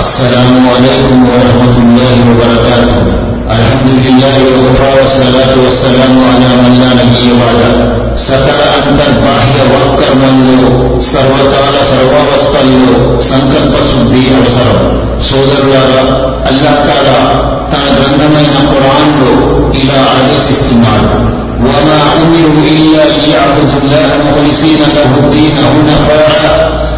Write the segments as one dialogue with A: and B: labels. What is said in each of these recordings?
A: السلام عليكم ورحمة الله وبركاته الحمد لله وكفى والصلاة والسلام على من لا نبي بعده సకల అంతర్బాహ్య వాక్కర్మంలో సర్వకాల సర్వావస్థల్లో సంకల్ప శుద్ధి అవసరం సోదరులారా అల్లా తాలా తన గ్రంథమైన ఖురాన్లో ఇలా ఆదేశిస్తున్నాడు وما أمروا إلا ليعبدوا الله مخلصين له الدين حنفاء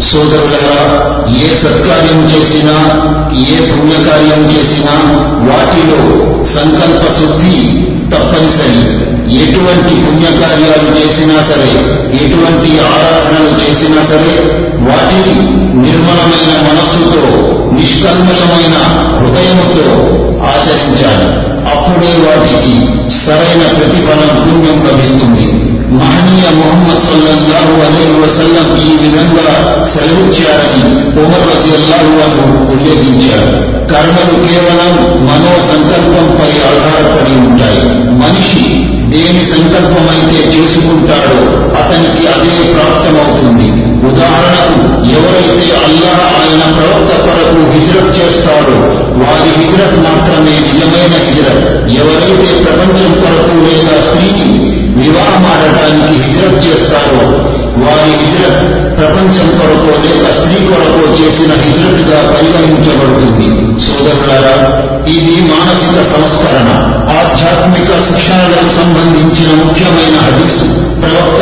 A: సోదరులారా ఏ సత్కార్యం చేసినా ఏ పుణ్యకార్యం చేసినా వాటిలో సంకల్ప శుద్ధి తప్పనిసరి. ఎటువంటి పుణ్యకార్యాలు చేసినా సరే ఎటువంటి ఆరాధనలు చేసినా సరే వాటిని నిర్మలమైన మనస్సుతో నిష్కల్మషమైన హృదయముతో ఆచరించాలి. అప్పుడే వాటికి సరైన ప్రతిఫలం పుణ్యం లభిస్తుంది. మహనీయ మొహమ్మద్ సల్లల్లాహు అలైహి వసల్లం ఈ విధంగా సెలవిచ్చారని ఉమర్ రజియల్లాహు అను ఉల్లేఖించారు కర్మలు కేవలం మనో సంకల్పంపై ఆధారపడి ఉంటాయి. మనిషి దేని సంకల్పమైతే చేసుకుంటాడో అతనికి అదే ప్రాప్తమవుతుంది. ఉదాహరణకు ఎవరైతే అల్లాహ్ ఆయన ప్రవక్త కొరకు హిజ్రత్ చేస్తాడో వారి హిజ్రత్ మాత్రమే నిజమైన హిజ్రత్. ఎవరైతే ప్రపంచం కొరకు లేదా స్త్రీని వివాహమాడటానికి హిజ్రత్ చేస్తారో వారి హిజ్రత్ ప్రపంచం కొరకో లేక స్త్రీ కొరకో చేసిన హిజ్రత్గా పరిగణించబడుతుంది. సోదరులారా ఇది మానసిక సంస్కరణ. ఆధ్యాత్మిక శిక్షణలకు సంబంధించిన ముఖ్యమైన హదీసు. ప్రవక్త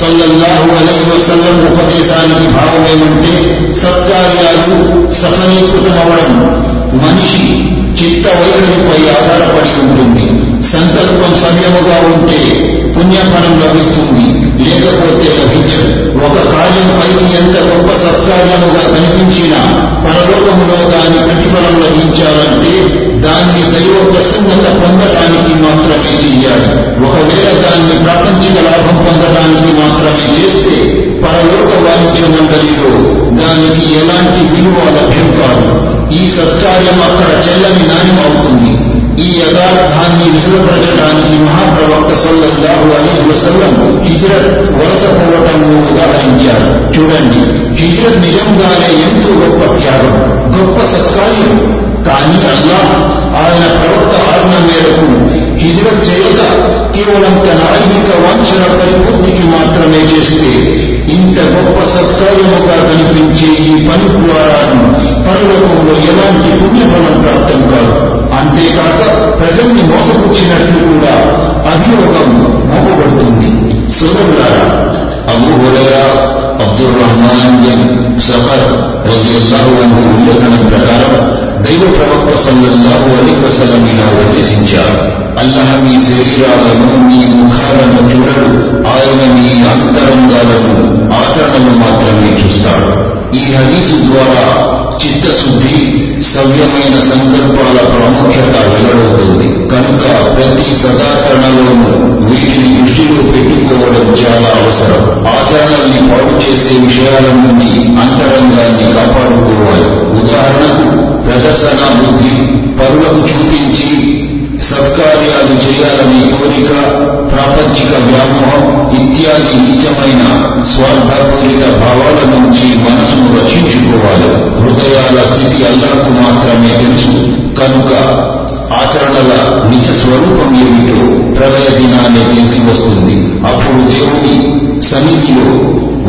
A: సల్లల్లాహు అలైహి వసల్లం ఉపదేశానికి భావమేమంటే సత్కార్యాలు సఫలీకృతమవడం. మనిషి చిత్త వైఖరిపై ఆధారపడి ఉంటుంది. సంకల్పం సవ్యముగా ఉంటే పుణ్యఫలం లభిస్తుంది. లేకపోతే లభించదు. ఒక కార్యం పైకి ఎంత గొప్ప సత్కార్యముగా కనిపించినా పరలోకములో దాని ప్రతిఫలం లభించాలంటే దాన్ని దైవ ప్రసన్నత పొందటానికి మాత్రమే చెయ్యాలి. ఒకవేళ దాన్ని ప్రాపంచిక లాభం పొందటానికి మాత్రమే చేస్తే పరలోక వాణిజ్య మండలిలో దానికి ఎలాంటి విలువ లభ్యం కాదు. ఈ సత్కార్యం అక్కడ చెల్లని నాణ్యం అవుతుంది ఈ యథార్థాన్ని విశదపరచడానికి మహాప్రవక్త సల్లల్లాహు అలీ వసల్లం హిజ్రత్ వలసపోవటంలో ఉదాహరించారు. చూడండి హిజ్రత్ నిజంగానే ఎంతో గొప్ప త్యాగం గొప్ప సత్కార్యం. కానీ అల్లా ఆయన ప్రవక్త ఆజ్ఞ మేరకు హిజ్రత్ చేయక కేవలం తన ఐహిక వాంఛన పరిపూర్తికి మాత్రమే చేస్తే ఇంత గొప్ప సత్కార్యముగా కనిపించే ఈ పని ద్వారా పరలోకంలో ఎలాంటి పుణ్యఫలం ప్రాప్తం కాదు. అంతేకాక ప్రజల్ని మోసపుచ్చినట్లు కూడా అభియోగం మోపబడుతుంది. సోదరులారా Abu Hurairah Abdul Rahman bin Safar రజియల్లాహు అన్హు ఉల్లేఖనం ప్రకారం దైవ ప్రవక్త సల్లల్లాహు అలీ వసలం ఇలా ఉపదేశించారు అల్లహ మీ శరీరాలను మీ ముఖాలను చూడడు ఆయన మీ అంతరంగాలను ఆచరణను మాత్రమే చూస్తాడు ఈ హదీసు ద్వారా చిత్తశుద్ధి సవ్యమైన సంకల్పాల ప్రాముఖ్యత వెల్లడవుతుంది. కనుక ప్రతి సదాచరణలోనూ వీటిని దృష్టిలో పెట్టుకోవడం చాలా అవసరం. ఆచరణల్ని పాటు చేసే విషయాల నుండి అంతరంగాన్ని కాపాడుకోవాలి. ఉదాహరణకు ప్రదర్శన బుద్ధి పరులకు చూపించి సత్కార్యాలు చేయాలనే కోరిక ప్రాపంచిక వ్యామోహం ఇత్యాది నిత్యమైన స్వార్థపూరిత భావాల నుంచి మనసును రక్షించుకోవాలి. హృదయాల స్థితి అల్లాకు మాత్రమే తెలుసు. కనుక ఆచరణల నిజ స్వరూపం ఏమిటో ప్రళయ దినాన్ని తెలిసి వస్తుంది. అప్పుడు దేవుని సన్నిధిలో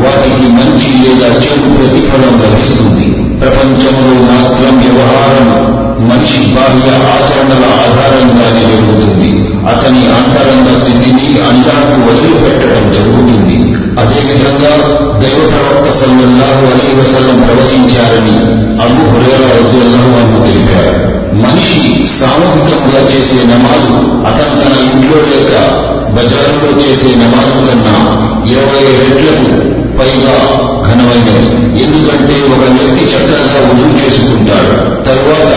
A: వాటికి మంచి లేదా చెడు ప్రతిఫలం లభిస్తుంది. ప్రపంచంలో మాత్రం వ్యవహారం మనిషి బాహ్య ఆచరణల ఆధారంగానే జరుగుతుంది. అతని అంతరంగ స్థితిని అల్లాకు వదిలిపెట్టడం జరుగుతుంది. అదేవిధంగా దైవ ప్రవక్త సల్లల్లాహు అలీ వసల్లం ప్రవచించారని అబు హురేరా రజల్లాహు తెలిపారు. మనిషి సామూహికంగా చేసే నమాజు అతను తన ఇంట్లో లేక బజారులో చేసే నమాజు కన్నా ఇరవై రెట్లకు పైగా ఘనమైనది. ఎందుకంటే ఒక వ్యక్తి చక్కగా రుజువు చేసుకుంటాడు. తరువాత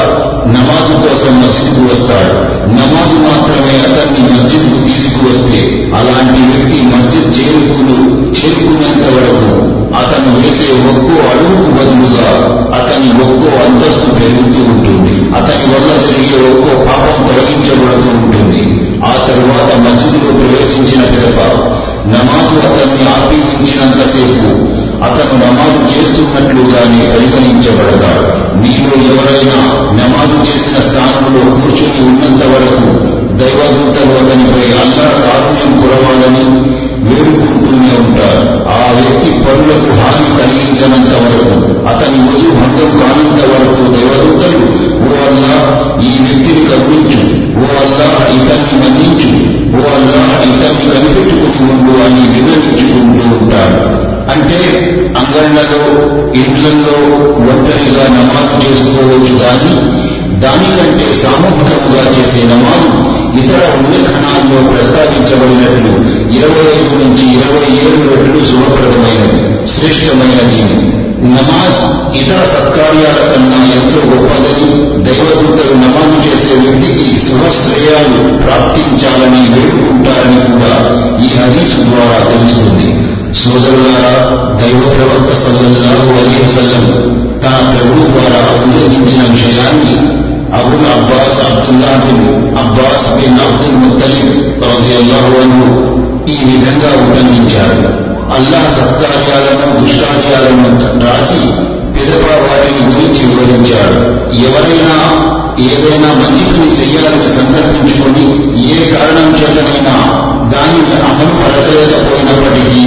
A: నమాజు కోసం మస్జిద్కు వస్తాడు. నమాజు మాత్రమే అతన్ని మస్జిద్కు తీసుకువస్తే అలాంటి వ్యక్తి మస్జిద్ చేరుకులు చేరుకునేంత వరకు అతను వేసే ఒక్కో అడుగుకు బదులుగా అతని ఒక్కో అంతస్తు పెరుగుతూ ఉంటుంది. అతని వల్ల జరిగే ఒక్కో పాపం తొలగించబడుతూ ఉంటుంది. ఆ తరువాత మసీదులో ప్రవేశించిన పిదప నమాజు అతన్ని ఆపి అతను నమాజు చేస్తున్నట్లుగానే పరిగణించబడతాడు. మీలో ఎవరైనా నమాజు చేసిన స్థానంలో కూర్చొని ఉన్నంత వరకు దైవదూతలు అతనిపై అల్లా కారుణ్యం కురవాలని వేడుకుంటూనే ఉంటారు. ఆ వ్యక్తి పనులకు హాని కలిగించనంత వరకు అతని వజు భంగం కానంత వరకు దేవదూతలు ఓ అల్లా ఈ వ్యక్తిని కరుణించు ఓ అల్లా ఇతన్ని మన్నించు ఓ అల్లా ఇతన్ని కనిపెట్టుకుని ఉండు అని వివరించుకుంటూ ఉంటారు. అంటే అంగళ్ళలో ఇండ్లలో ఒంటరిగా నమాజ్ చేసుకోవచ్చు కానీ దానికంటే సామూహికంగా చేసే నమాజ్ ఇతర ఉల్లేఖనాల్లో ప్రస్తావించబడినట్లు ఇరవై ఐదు నుంచి ఇరవై ఏడు రెట్లు శుభప్రదమైనది శ్రేష్టమైనది. నమాజ్ ఇతర సత్కార్యాల కన్నా ఎంతో గొప్పదని దైవదూతలు నమాజు చేసే వ్యక్తికి శుభశ్రేయాలు ప్రాప్తించాలని వేడుకుంటారని కూడా ఈ హదీసు ద్వారా తెలుస్తుంది. సోదరులారా దైవ ప్రవక్త సల్లల్లాహు అలీ వసల్లం తన ప్రభు ద్వారా ఉల్లేఖించిన విషయాన్ని Abul Abbas Abdullah bin Abbas bin Abdul Muttalib రజియల్లాహు అన్హు ఈ విధంగా ఉల్లంఘించారు అల్లాహ్ సత్కార్యాలను దుష్కార్యాలను రాసి పిదప వాటిని గురించి వివరించాడు. ఎవరైనా ఏదైనా మంచి పని చెయ్యాలని సంకల్పించుకొని ఏ కారణం చేతనైనా దానిని అమలు పరచలేకపోయినప్పటికీ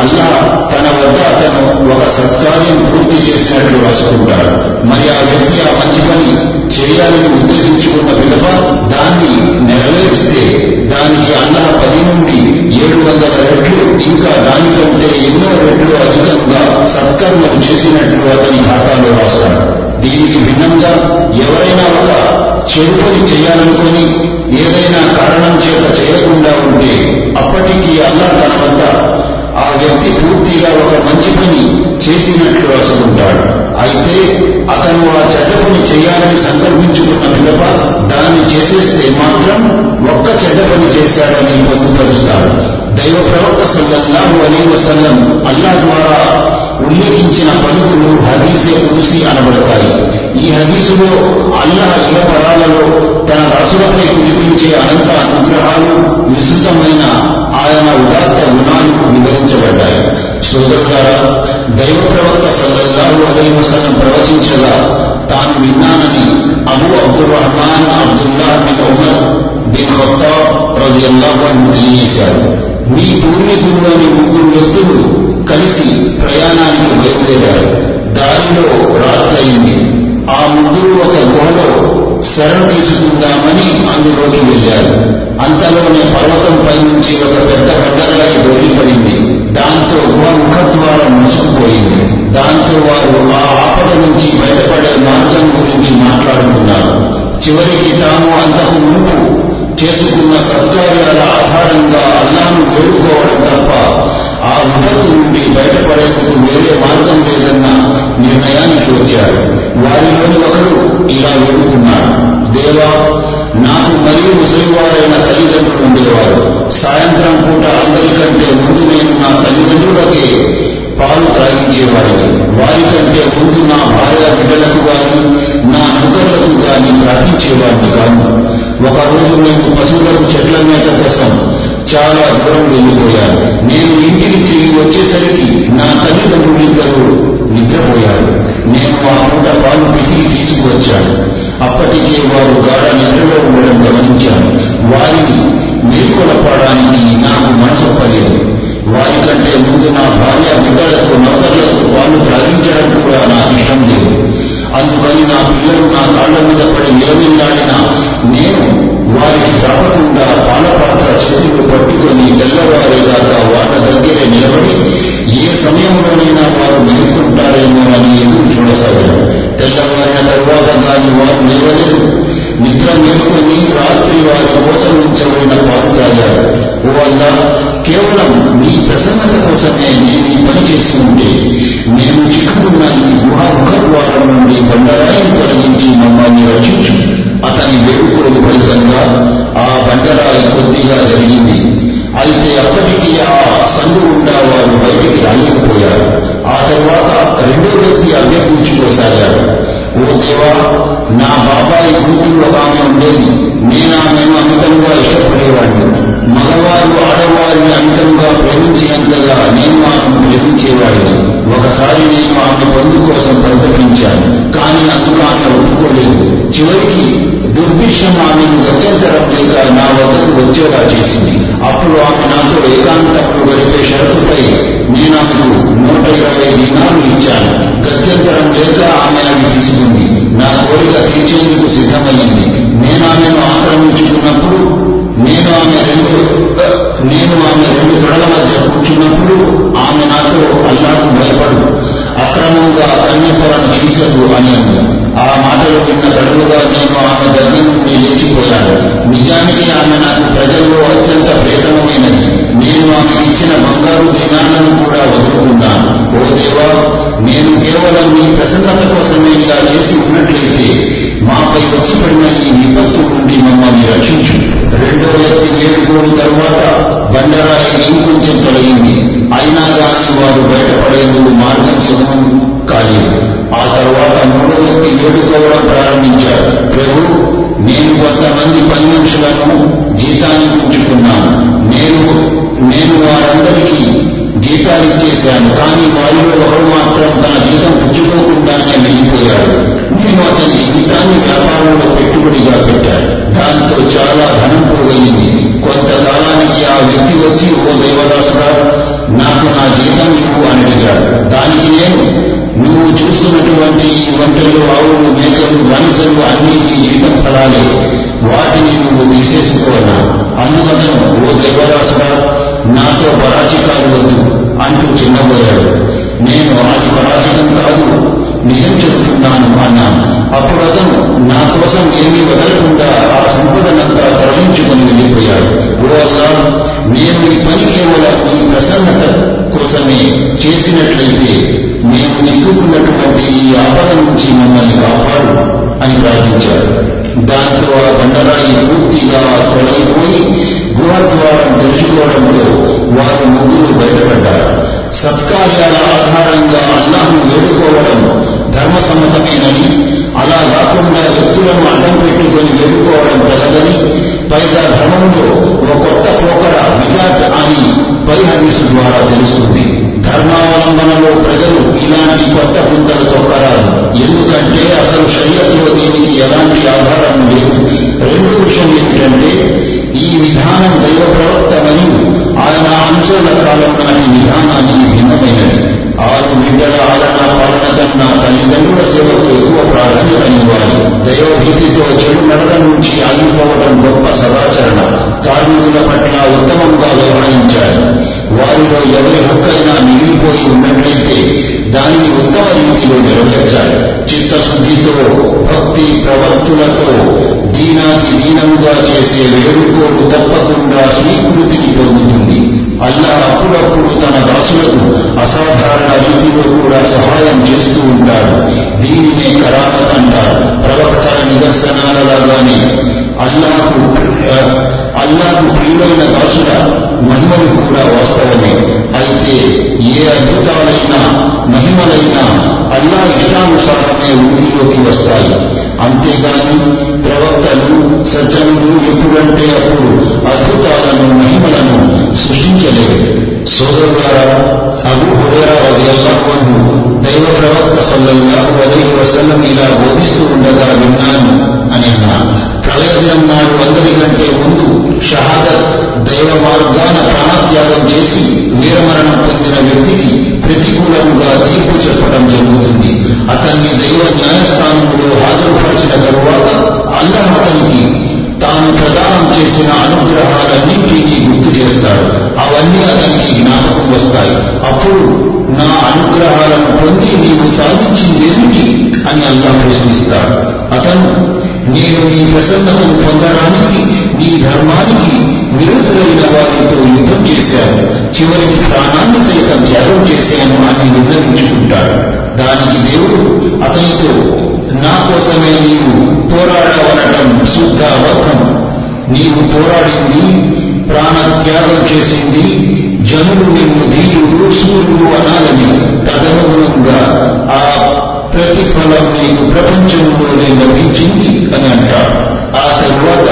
A: అల్లా తన వద్ద అతను ఒక సత్కార్యం పూర్తి చేసినట్లు రాసుకుంటాడు. మరి ఆ వ్యక్తి ఆ మంచి పని చేయాలని ఉద్దేశించుకున్న పిదప దాన్ని నెరవేరిస్తే దానికి అల్లా పది నుండి ఏడు వందల రెట్లు ఇంకా దానికంటే ఎన్నో రెట్లు అధికంగా సత్కర్మలు చేసినట్లు అతని ఖాతాలో రాస్తాడు. దీనికి భిన్నంగా ఎవరైనా ఒక చెడు పని చేయాలనుకుని ఏదైనా కారణం చేత చేయకుండా ఉంటే అప్పటికీ అల్లా తన వద్ద ఆ వ్యక్తి పూర్తిగా ఒక మంచి పని చేసినట్లు రాసుకుంటాడు అయితే అతను ఆ చెడ్డ పని చేయాలని సంకల్పించుకున్న పిదప దాన్ని చేసేస్తే మాత్రం ఒక్క చెడ్డ పని చేశాడని పొందుపరుస్తాడు దైవ ప్రవక్త సల్లల్లాహు అలీ వసల్లం అల్లా ద్వారా ఉల్లేఖించిన పలుకులు హదీసే కురుసి అనబడతాయి. ఈ హదీసులో అల్లాహ్ ఇహపరాలలో తన దాసులపై కురిపించే అనంత అనుగ్రహాలు విస్తృతమైన ఆయన ఉదాత్త గుణాలు వివరించబడ్డాయి. సోదరులారా దైవ ప్రవక్త సల్లల్లాహు అలీ వసల్లం ప్రవచించగా తాను విన్నానని Abu Abdul Rahman Abdullah bin Umar bin Khattab రజియల్లాహు అని తెలియజేశారు. మీ పూర్వీకుల్లోని ముగ్గురు వ్యక్తులు కలిసి ప్రయాణానికి బయలుదేరారు. దారిలో రాత్రయింది ఆ ముగ్గురు ఒక గుహలో శరణ తీసుకుందామని అందులోకి వెళ్ళారు. అంతలోనే పర్వతంపై నుంచి ఒక పెద్ద బండరాయి దొరికిపడింది దాంతో గుహ ముఖద్వారం ముసుకుపోయింది దాంతో వారు ఆ ఆపద నుంచి బయటపడే మార్గం గురించి మాట్లాడుకున్నారు. చివరికి తాము అంతకు మునుపు చేసుకున్న సత్కార్యాల ఆధారంగా అల్లాను వేడుకోవడం తప్ప ఆ విపత్తు నుండి బయటపడేందుకు వేరే మార్గం లేదన్న నిర్ణయానికి వచ్చారు వారిలోని ఒకడు ఇలా వేడుకున్నాడు దేవా నాకు మరియు ముసలివారైన తల్లిదండ్రులు ఉండేవారు. సాయంత్రం పూట అందరికంటే ముందు నేను నా తల్లిదండ్రులకే పాలు త్రాగించేవాడిని. వారికంటే ముందు నా భార్య బిడ్డలకు గాని నా నౌకర్లకు గాని త్రాగించేవాడిని కాను ఒకరోజు మేము పశువులకు చెట్ల మేత కోసం చాలా దూరం వెళ్ళిపోయారు. నేను ఇంటికి తిరిగి వచ్చేసరికి నా తల్లిదండ్రులు ఇద్దరు నిద్రపోయారు. నేను ఆ పూట పాలు పితికి తీసుకువచ్చాను. అప్పటికే వారు గాఢ నిద్రలో ఉండడం గమనించాను వారిని మేల్కొలపడానికి నాకు మనసొప్పలేదు వారికంటే ముందు నా భార్య బిడ్డలకు నౌకర్లకు పాలు త్రాగించడం కూడా నాకు ఇష్టం లేదు. అందుకని నా పిల్లలు నా కాళ్ళ మీద పడి నిలవిల్లాడిన నేను వారికి తప్పకుండా పాలపాత్ర చేతులు పట్టుకొని తెల్లవారేదాకా వాళ్ళ దగ్గరే నిలబడి ఏ సమయంలోనైనా వారు మేల్కొంటారేమోనని ఎదురు చూడసాగారు తెల్లవారిన తర్వాత కానీ వారు నిలవలేదు నిద్ర మేల్కొని రాత్రి వారి కోసం ఉంచబడిన పాలు ఓ అల్లా కేవలం మీ ప్రసన్నత కోసమే నేను ఈ పని చేసి ఉంటే నేను చిక్కుకున్న ఈ గుహ ముఖద్వారం నుండి బండరాయిని తొలగించి మమ్మల్ని రక్షించు. అతని వేడుకలు ఫలితంగా ఆ బండరాయి కొద్దిగా జరిగింది. అయితే అప్పటికీ ఆ సందు గుండా వారు బయటికి రాలేకపోయారు. ఆ తర్వాత రెండో వ్యక్తి అభ్యర్థించుకోసాగారు. ఓ నా బాబాయి కూతురు ఒక ఆమె ఉండేది. నేను ఆమెను అమితంగా ఇష్టపడేవాడిని. మగవారు ఆడవారిని అమితంగా ప్రేమించినంతగా నేను ఆమెను ప్రేమించేవాడిని. ఒకసారి నేను ఆమె పొందు కోసం పరితపించాను. కానీ అందుకు ఆమె ఒప్పుకోలేదు. చివరికి దుర్భిక్షం ఆమె గత్యంతరం లేక నా వద్దకు వచ్చేలా చేసింది. అప్పుడు ఆమె నాతో ఏకాంతంలో గడిపే షరతుపై నేను ఆమెకు నూట ఇరవై దినాలు ఇచ్చాను గత్యంతరం లేక ఆమె అవి తీసుకుంది. నా కోరిక తీర్చేందుకు సిద్ధమైంది నేను ఆమెను ఆక్రమించుకున్నప్పుడు నేను ఆమె రెండు నేను ఆమె రెండు తొడల మధ్య కూర్చున్నప్పుడు ఆమె నాతో అల్లాకు భయపడు. అక్రమంగా కన్యపరను చీచకు అని అంది. ఆ మాటలు విన్న తడువుగా నేను ఆమె దగ్గర నుండి లేచిపోయాను. నిజానికి ఆమె నాకు ప్రజల్లో అత్యంత ప్రేతమైనది. నేను ఆమె ఇచ్చిన బంగారు దినాలను కూడా వదులుకున్నాను. ఓ దేవా నేను కేవలం నీ ప్రసన్నత కోసమే ఇలా చేసి ఉన్నట్లయితే మాపై వచ్చి పడిన ఈ విపత్తు నుండి మమ్మల్ని రక్షించు. రెండో వ్యక్తి వేడుకోని తరువాత బండరాయి ఇంకొంచెం తొలగింది. అయినా కానీ వారు బయటపడేందుకు మార్గం సుగమం కాలేదు ఆ తర్వాత మూడో వ్యక్తి వేడుకోవడం ప్రారంభించారు. ప్రభు నేను కొంతమంది పని మనుషులను జీతాన్ని ఉంచుకున్నాను నేను నేను వారందరికీ జీతాలు ఇచ్చేశాను కానీ వారిలో ఒకడు మాత్రం తన జీతం పుచ్చుకోకుండానే వెళ్ళిపోయాడు నేను అతని జీవితాన్ని వ్యాపారంలో పెట్టుబడిగా పెట్టాను. దాంతో చాలా ధనం పోగలింది కొంతకాలానికి ఆ వ్యక్తి వచ్చి ఓ దేవదాసుడా నాకు నా జీతం ఇవ్వు అని అడిగాడు. దానికి నేను నువ్వు చూస్తున్నటువంటి వంటలు ఆవులు మేకలు మనుషులు అన్ని నీ జీతం పడాలి. వాటిని నువ్వు తీసేసుకోవాలా అందువలన ఓ దేవదాసుడా నాతో పరాచికాలు వద్దు అంటూ చిన్నబోయాడు. నేను అది పరాచికం కాదు. నిజం చెబుతున్నాను అన్నాను అప్పుడు అతను నా కోసం ఏమీ వదలకుండా ఆ సంపదనంతా తరలించుకొని వెళ్ళిపోయాడు. వల్ల నేను ఈ పని కేవలం ఈ ప్రసన్నత కోసమే చేసినట్లయితే మేము చిక్కుకున్నటువంటి ఈ ఆపద నుంచి మమ్మల్ని కాపాడు అని ప్రార్థించాడు. దాంతో ఆ బండరాయి పూర్తిగా తొలగిపోయి గృహద్వారం తెరుచుకోవడంతో వారు ముగ్గురు బయటపడ్డారు. సత్కార్యాల ఆధారంగా అల్లాహ్ను వేడుకోవడం ధర్మ సమ్మతమేనని అలా కాకుండా వ్యక్తులను అడ్డం పెట్టుకొని వేడుకోవడం తెలదని పైగా ధర్మంలో ఒక కొత్త పోకడ విదాత్ అని పై హదీసు ద్వారా తెలుస్తుంది. ధర్మావలంబనలో ప్రజలు ఇలాంటి కొత్త పుంతలు తొక్కరాదు ఎందుకంటే అసలు శరీరలో దీనికి ఎలాంటి ఆధారం లేదు. రెండో విషయం ఏమిటంటే ఈ విధానం దైవ ప్రవక్త మరియు ఆయన అంచెల కాలం నాటి విధానానికి భిన్నమైనది. ఆరు బిడ్డల ఆలన పాలన కన్నా తల్లిదండ్రుల సేవకు ఎక్కువ ప్రాధాన్యతనివ్వాలి దైవభీతితో చెడు నడత నుంచి ఆగిపోవడం గొప్ప సదాచరణ. కార్మికుల పట్ల ఉత్తమంగా వ్యవహరించాలి. వారిలో ఎవరి హక్కైనా మిగిలిపోయి ఉన్నట్లయితే దానిని ఉత్తమ రీతిలో నెరవేర్చాలి. చిత్తశుద్ధితో భక్తి ప్రవర్తులతో దీనాతి దీనముగా చేసే వేడుకోలు తప్పకుండా స్వీకృతిని పొందుతుంది. అల్లా అప్పుడప్పుడు తన దాసులకు అసాధారణ రీతిలో కూడా సహాయం చేస్తూ ఉంటాడు. దీనినే కరామత్ అంటారు. ప్రవక్తల నిదర్శనాలలాగానే అల్లాకు అల్లాకు ప్రియుడైన దాసుల మహిమలు కూడా వాస్తవమే. అయితే ఏ అద్భుతాలైనా మహిమలైనా అల్లా ఇష్టానుసారమే ఊరిలోకి వస్తాయి. అంతేగాని ప్రవక్తలు సజ్జనులు ఎప్పుడంటే అప్పుడు అద్భుతాలను మహిమలను సృష్టించలేదు. సోదరులారా అబు హురేరా రజల్లాహు దైవ ప్రవక్త సల్లల్లాహు అలైహి వసల్లం ఇలా బోధిస్తూ ఉండగా విన్నాను అని అన్నారు. ప్రళయ దినం నాడు అందరికంటే ముందు షహాదత్ దైవ మార్గాన ప్రాణత్యాగం చేసి వీరమరణం పొందిన వ్యక్తికి ప్రతికూలంగా తీర్పు చెప్పడం జరుగుతుంది. అతన్ని దైవ న్యాయస్థానంలో హాజరుపరిచిన తరువాత అల్లాహ్ అతనికి తాను ప్రదానం చేసిన అనుగ్రహాలన్నింటినీ గుర్తు చేస్తాడు. అవన్నీ అతనికి జ్ఞాపకం వస్తాయి. అప్పుడు నా అనుగ్రహాలను పొంది నీవు సాధించిందేమిటి అని అల్లా ప్రశ్నిస్తాడు. అతను నేను నీ ప్రసన్నతను పొందడానికి ఈ ధర్మానికి విరుద్ధులైన వారితో యుద్ధం చేశాను. చివరికి ప్రాణాన్ని సైతం త్యాగం చేశాను అని నిర్ణయించుకుంటాడు. దానికి దేవుడు అతనితో నా కోసమే నీవు పోరాడవనటం శుద్ధ అబద్ధం నీవు పోరాడింది ప్రాణత్యాగం చేసింది జనుడు నిన్ను ధీరుడు సూర్యుడు అనాలని తదనుగుణంగా ఆ ప్రతిఫలం నీకు ప్రపంచంలోనే లభించింది అని అంటాడు ఆ తరువాత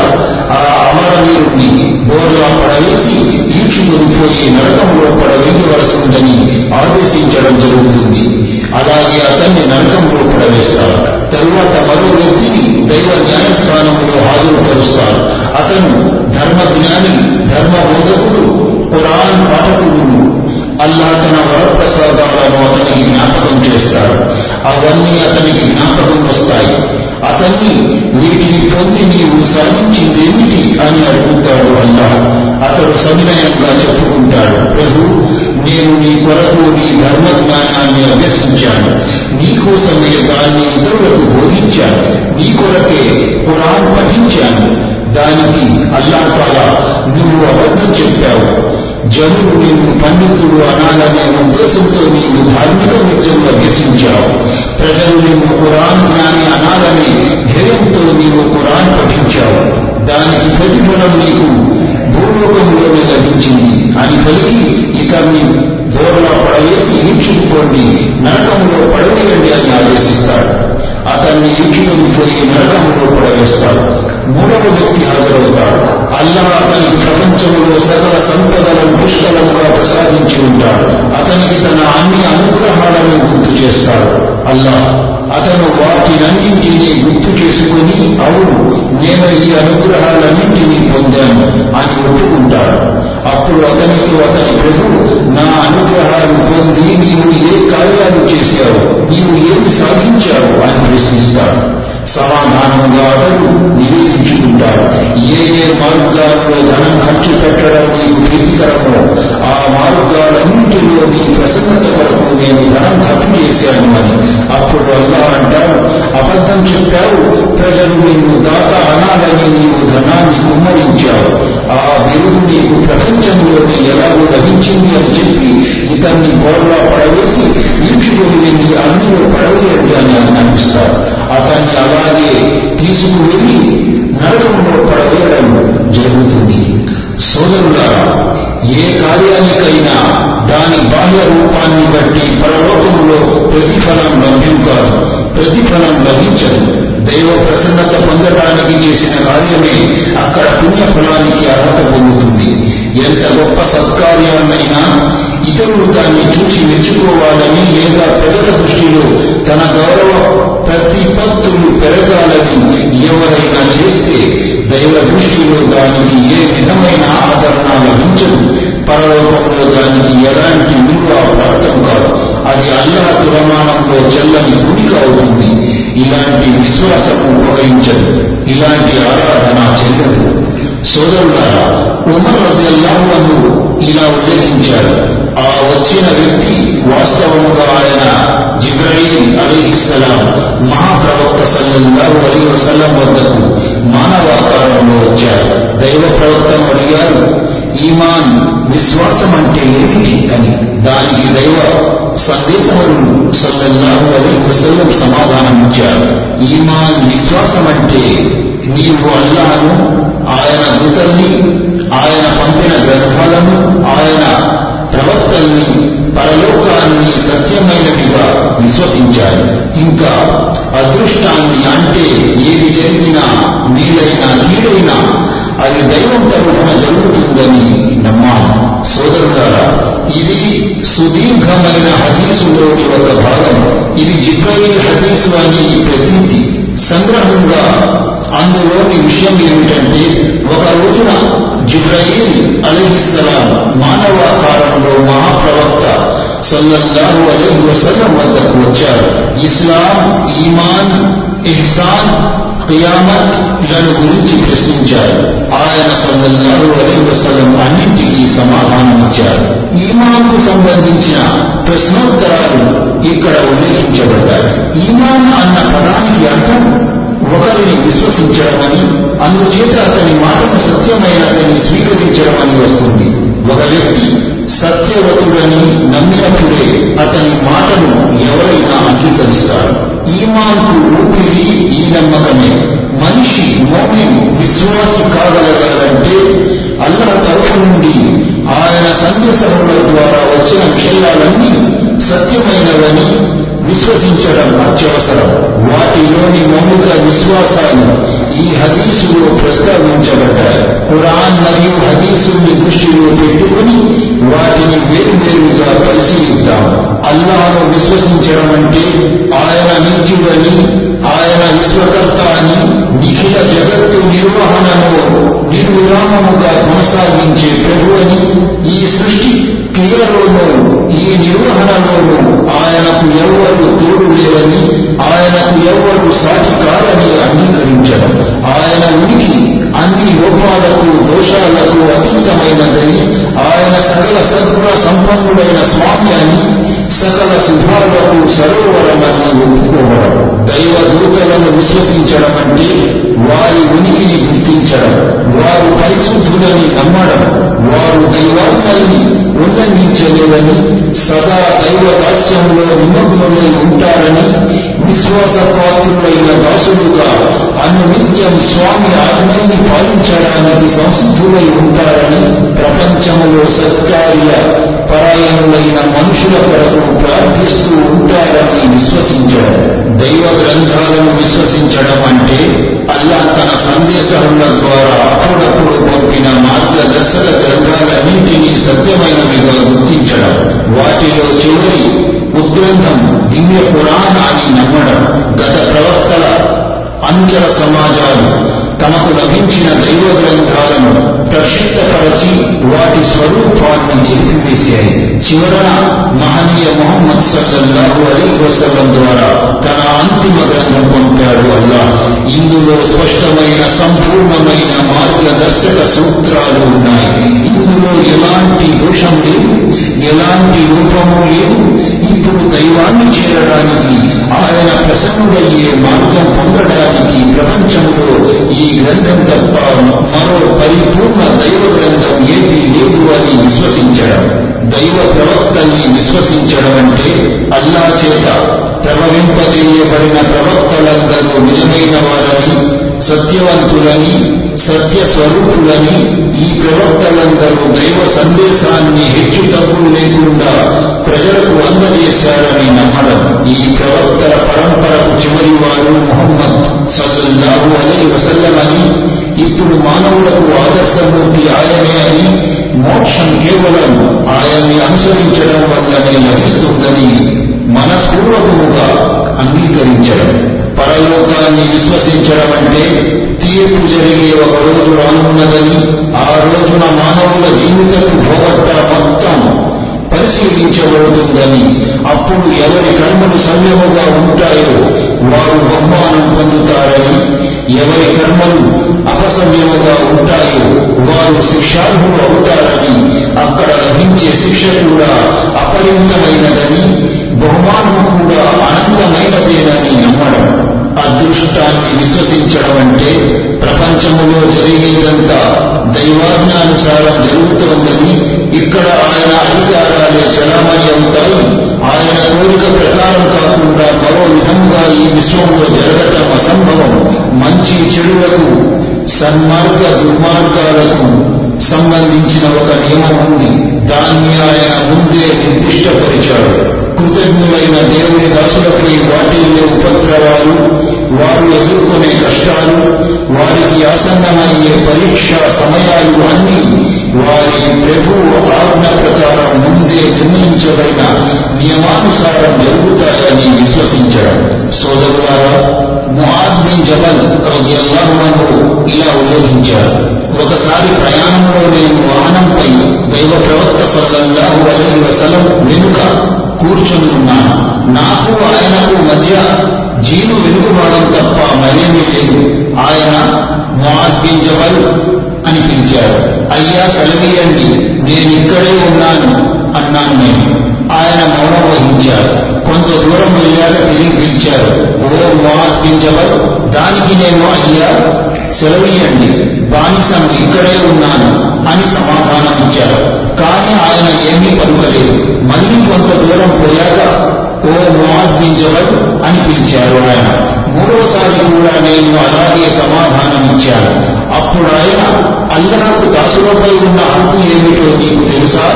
A: ఆ అమరవీరుణ్ణి బోర్లా పడవేసి ఈడ్చుకుని పోయి నరకంలో పడవేయవలసిందని ఆదేశించడం జరుగుతుంది. అలాగే అతన్ని నరకంలో పడవేస్తారు. తరువాత మరో వ్యక్తిని దైవ న్యాయస్థానంలో హాజరుపరుస్తారు. అతను ధర్మ జ్ఞాని ధర్మ బోధకుడు పురాణ పాఠకుడు అల్లా తన వరప్రసాదాలను అతనికి జ్ఞాపకం చేస్తాడు. అవన్నీ అతనికి జ్ఞాపకం వస్తాయి. అతన్ని వీటిని పొంది నీవు సాధించిందేమిటి అని అడుగుతాడు అల్లా. అతడు సవినయంగా చెప్పుకుంటాడు. ప్రభు నేను నీ కొరకు నీ ధర్మ జ్ఞానాన్ని అభ్యసించాను నీకోసమే దాన్ని ఇతరులకు బోధించాను. నీ కొరకే పురాణ్ పఠించాను. దానికి అల్లా తాలా నువ్వు అబద్ధం చెప్పావు. జనులు నిన్ను పండితుడు అనాలనే ఉద్దేశంతో నీవు ధార్మిక విద్యను అభ్యసించావు. ప్రజలు నిన్ను కురాన్ జ్ఞాని అనాలనే ధ్యేయంతో నీవు కురాన్ పఠించావు. దానికి ప్రతిఫలం నీకు భూలోకంలోనే లభించింది. అని పలికి ఇతన్ని దూరంలో పడవేసి ఈడ్చుకుపోండి. నరకంలో పడవేయండి అని ఆదేశిస్తాడు. అతన్ని ఇంటిలోకి పోయి నరకంలో పడవేస్తాడు మూడవ వ్యక్తి హాజరవుతాడు. అల్లా అతనికి ప్రపంచంలో సకల సంపదలను పుష్కలంగా ప్రసాదించి ఉంటాడు. అతనికి తన అన్ని అనుగ్రహాలను గుర్తు చేస్తాడు. అల్లా అతను వాటినన్నింటినీ గుర్తు చేసుకుని అవును నేను ఈ అనుగ్రహాలన్నింటినీ పొందాను అని ఒప్పుకుంటాడు. అప్పుడు అతనితో అతని ప్రభు నా అనుగ్రహాలు పొంది నీవు ఏ కార్యాలు చేశావు? నీవు ఏమి సాధించావు? అని ప్రశ్నిస్తాడు. సమాధానంగా అతడు నివేదించుకుంటాడు ఏ ఏ మార్గాల్లో ధనం ఖర్చు పెట్టడం నీకు ప్రీతికరమో ఆ మార్గాలన్నింటిలో నీ ప్రసన్నత వరకు నేను ధనం ఖర్చు చేశాను అని. అప్పుడు అల్లా అంటాడు అబద్ధం చెప్పావు ప్రజలు నిన్ను దాత అనాలని నీవు ధనాన్ని కుమ్మరించావు. ఆ బిరుదు నీకు ప్రపంచంలోనే ఎలాగో లభించింది అని చెప్పి ఇతన్ని బోర్లా పడవేసి ఈడ్చుకొని వెళ్ళి అన్నిలో పడవేయండి అని అనిపిస్తారు అతన్ని అలాగే తీసుకువెళ్ళి నరకంలో పడవేయడం జరుగుతుంది. సోదరులారా ఏ కార్యానికైనా దాని బాహ్య రూపాన్ని బట్టి పరలోకంలో ప్రతిఫలం లభ్యం కాదు ప్రతిఫలం లభించదు. దైవ ప్రసన్నత పొందడానికి చేసిన కార్యమే అక్కడ పుణ్య ఫలానికి అర్హత పొందుతుంది. ఎంత గొప్ప సత్కార్యాన్నైనా ఇతరులు దాన్ని చూచి మెచ్చుకోవాలని లేదా ప్రజల దృష్టిలో తన గౌరవ ప్రతిపత్తులు పెరగాలని ఎవరైనా చేస్తే దైవ దృష్టిలో దానికి ఏ విధమైన ఆదరణ లభించదు. పరలోకంలో దానికి ఎలాంటి విలువ ప్రాప్తం కాదు. అది అల్లా తులమానంలో చెల్లని తుడిక అవుతుంది. ఇలాంటి విశ్వాసం ఉపకరించదు ఇలాంటి ఆరాధన చెల్లదు సోదరులారా ఉమర్ రజల్లాహు ఇలా ఉల్లేఖించారు. ఆ వచ్చిన వ్యక్తి వాస్తవముగా ఆయన జిబ్రహీం అలీహిస్సలాం మహాప్రవక్త సల్లల్లాహు అలీ వసల్లం వద్దకు మానవాకారంలో వచ్చారు. దైవ ప్రవక్తను అడిగారు. ఈమాన్ విశ్వాసం అంటే ఏమిటి అని. దానికి దైవ సందేశములు సల్లల్లాహు అలీ వసల్లం సమాధానమిచ్చారు. ఈమాన్ విశ్వాసం అంటే నీవు అల్లాను ఆయన దూతల్ని ఆయన పంపిన గ్రంథాలను ఆయన ప్రవక్తల్ని పరలోకాన్ని సత్యమైనవిగా విశ్వసించాయి ఇంకా అదృష్టాన్ని అంటే ఏది జరిగినా మేలైనా కీడైనా అది దైవం తరఫున జరుగుతుందని నమ్మాలి. సోదరులారా ఇది సుదీర్ఘమైన హదీసులోని ఒక భాగం. ఇది జిబ్రయిల్ హదీసు అని ప్రతీతి సంగ్రహంగా అందులోని విషయం ఏమిటంటే ఒక రోజున జిబ్రయిల్ అలీహిస్సలాం మానవాకారంలో మహాప్రవక్త సల్లల్లాహు అలైహి వసల్లం వద్దకు వచ్చారు ఇస్లాం ఈమాన్ ఇహ్సాన్ ఖియామత్లను గురించి ప్రశ్నించారు ఆయన సల్లల్లాహు అలైహి వసల్లం అన్నింటికీ సమాధానమిచ్చారు ఈమాన్కు సంబంధించిన ప్రశ్నోత్తరాలు ఇక్కడ ఉల్లేఖించబడ్డాయి ఈమాన్ అన్న పదానికి అర్థం ఒకరిని విశ్వసించడమని అందుచేత అతని మాటను సత్యమైన అతన్ని స్వీకరించడమని వస్తుంది. ఒక వ్యక్తి సత్యవతుడని నమ్మినప్పుడే అతని మాటను ఎవరైనా అంగీకరిస్తారు. ఈమాన్కు ఊపిరి ఈ నమ్మకమే. మనిషి మోమిన్ విశ్వాసి కాగలగాలంటే అల్లాహ్ తరఫు నుండి ఆయన సందేశముల ద్వారా వచ్చిన విషయాలన్నీ సత్యమైనవని విశ్వసించడం అత్యవసరం. వాటిలోని మౌలిక విశ్వాసాలు ఈ హదీసులో ప్రస్తావించబడ్డాయి. ఖురాన్ మరియు హదీసుల్ని దృష్టిలో పెట్టుకుని వాటిని వేరువేరుగా పరిశీలిద్దాం. అల్లాహను విశ్వసించడం అంటే ఆయన నిత్యుడని ఆయన విశ్వకర్త అని నిఖిల జగత్తు నిర్వహణను నిర్విరామముగా కొనసాగించే ప్రభు అని ఈ సృష్టి క్రియలోనూ ఈ నిర్వహణలోనూ సకల సద్గుణ సంపన్నుడైన స్వామి అని సకల శుభాలకు సరోవరమని ఒప్పుకోవడం. దైవ దూతలను విశ్వసించడం అంటే వారి ఉనికిని గుర్తించడం వారు పరిశుద్ధులని నమ్మడం వారు దైవాజ్ఞల్ని ఉల్లంఘించలేవని సదా దైవ దాస్యంలో నిమగ్నమై ఉంటారని విశ్వాసపాత్రులైన దాసులుగా అనునిత్యం స్వామి ఆజ్ఞల్ని పాలించడానికి సంసిద్ధులై ఉంటారని ప్రపంచంలో సత్కార్య పరాయణులైన మనుషుల కొరకు ప్రార్థిస్తూ ఉంటారని విశ్వసించడం దైవ గ్రంథాలను విశ్వసించడం అంటే అల్లా తన సందేశముల ద్వారా అప్పుడప్పుడు పంపిన మార్గదర్శక గ్రంథాలన్నింటినీ సత్యమైనవిగా గుర్తించడం వాటిలో చివరి ఉద్గ్రంథం దివ్య పురాణాన్ని నమ్మడం గత ప్రవక్తల అంచర సమాజాలు తమకు లభించిన దైవ గ్రంథాలను ప్రక్షిప్తపరచి వాటి స్వరూపాన్ని చెరిపివేశాయి. చివరన మహనీయ మొహమ్మద్ సల్లల్లాహు అలీ వసలం ద్వారా తన అంతిమ గ్రంథం పంపాడు అల్లా ఇందులో స్పష్టమైన సంపూర్ణమైన మార్గదర్శక సూత్రాలు ఉన్నాయి. ఇందులో ఎలాంటి దోషం లేదు ఎలాంటి రూపము లేదు ఇప్పుడు దైవాన్ని చేరడానికి ఆయన ప్రసన్నుడయ్యే మార్గం పొందడానికి ప్రపంచంలో ఈ గ్రంథం తప్ప మరో పరిపూర్ణ దైవ గ్రంథం ఏది లేదు అని విశ్వసించడం. దైవ ప్రవక్తల్ని విశ్వసించడం అంటే అల్లా చేత ప్రవహింపజేయబడిన ప్రవక్తలందరూ నిజమైన వారని సత్యవంతులని సత్య స్వరూపులని ఈ ప్రవక్తలందరూ దైవ సందేశాన్ని హెచ్చు తగ్గులు లేకుండా ప్రజలకు అందజేశారని నమ్మడం ఈ ప్రవక్తల పరంపరకు చివరి వారు మొహమ్మద్ సల్లల్లాహు అలీ వసల్లమని ఇప్పుడు మానవులకు ఆదర్శమూర్తి ఆయనే అని మోక్షం కేవలం ఆయన్ని అనుసరించడం వల్లనే లభిస్తుందని మనస్పూర్వకముగా అంగీకరించడం పరలోకాన్ని విశ్వసించడం అంటే తీర్పు జరిగే ఒక రోజు రానున్నదని ఆ రోజున మానవుల జీవితపు పోగొట్ట మొత్తం పరిశీలించబడుతుందని అప్పుడు ఎవరి కర్మలు సమ్యముగా ఉంటాయో వారు బహుమానం పొందుతారని ఎవరి కర్మలు అపసమ్యముగా ఉంటాయో వారు శిక్షార్హులు అవుతారని అక్కడ లభించే శిక్ష కూడా అపరిమితమైనదని బహుమానం కూడా అనంతమైనదేనని అదృష్టాన్ని విశ్వసించడం అంటే ప్రపంచములో జరిగేదంతా దైవాజ్ఞానుసారం జరుగుతోందని ఇక్కడ ఆయన అధికారాలే చలామణి అవుతాయి ఆయన కోరిక ప్రకారం కాకుండా మరో విధంగా ఈ విశ్వంలో జరగటం అసంభవం. మంచి చెడులకు సన్మార్గ దుర్మార్గాలకు సంబంధించిన ఒక నియమం ఉంది. దాన్ని ఆయన ముందే నిర్దిష్టపరిచాడు. కృతజ్ఞులైన దేవుని దాసులపై వాటిల్లే ఉపద్రవాలు వారు ఎదుర్కొనే కష్టాలు వారికి ఆసన్నమయ్యే పరీక్ష సమయాలు అన్ని వారి ప్రభువు ఆజ్ఞ ప్రకారం ముందే నిర్ణయించబడిన నియమానుసారం జరుగుతాయని విశ్వసించడం. సోదరులారా ముహాజ్ బిన్ జబల్ రజియల్లాహు ఇలా ఉల్లేఖించారు. ఒకసారి ప్రయాణంలో నేను వాహనంపై దైవ ప్రవక్త సల్లల్లాహు అలైహి వసలం వెనుక కూర్చొని ఉన్నాను. నాకు ఆయనకు మధ్య జీను వెనుకబాడం తప్ప మరేమీ లేదు. ఆయన బింజవల్ అని పిలిచారు. అయ్యా సెలవీయండి నేనిక్కడే ఉన్నాను అన్నాను నేను. ఆయన మౌనం వహించారు. కొంత దూరం వెళ్ళాక తిరిగి పిలిచారు. ఓ మాస్ బింజవల్ దానికి నేను అయ్యా సెలవీయండి బానిసం ఇక్కడే ఉన్నాను అని సమాధానం ఇచ్చారు కానీ ఆయన ఏమీ పలుకలేదు. మళ్ళీ కొంత దూరం పోయాక ఓ మువాజ్ బిన్ జబల్ అని పిలిచారు ఆయన. మూడోసారి కూడా నేను అలాగే సమాధానం ఇచ్చాను. అప్పుడు ఆయన అల్లహకు దాసులపై ఉన్న హక్కు ఏమిటో నీకు తెలుసా?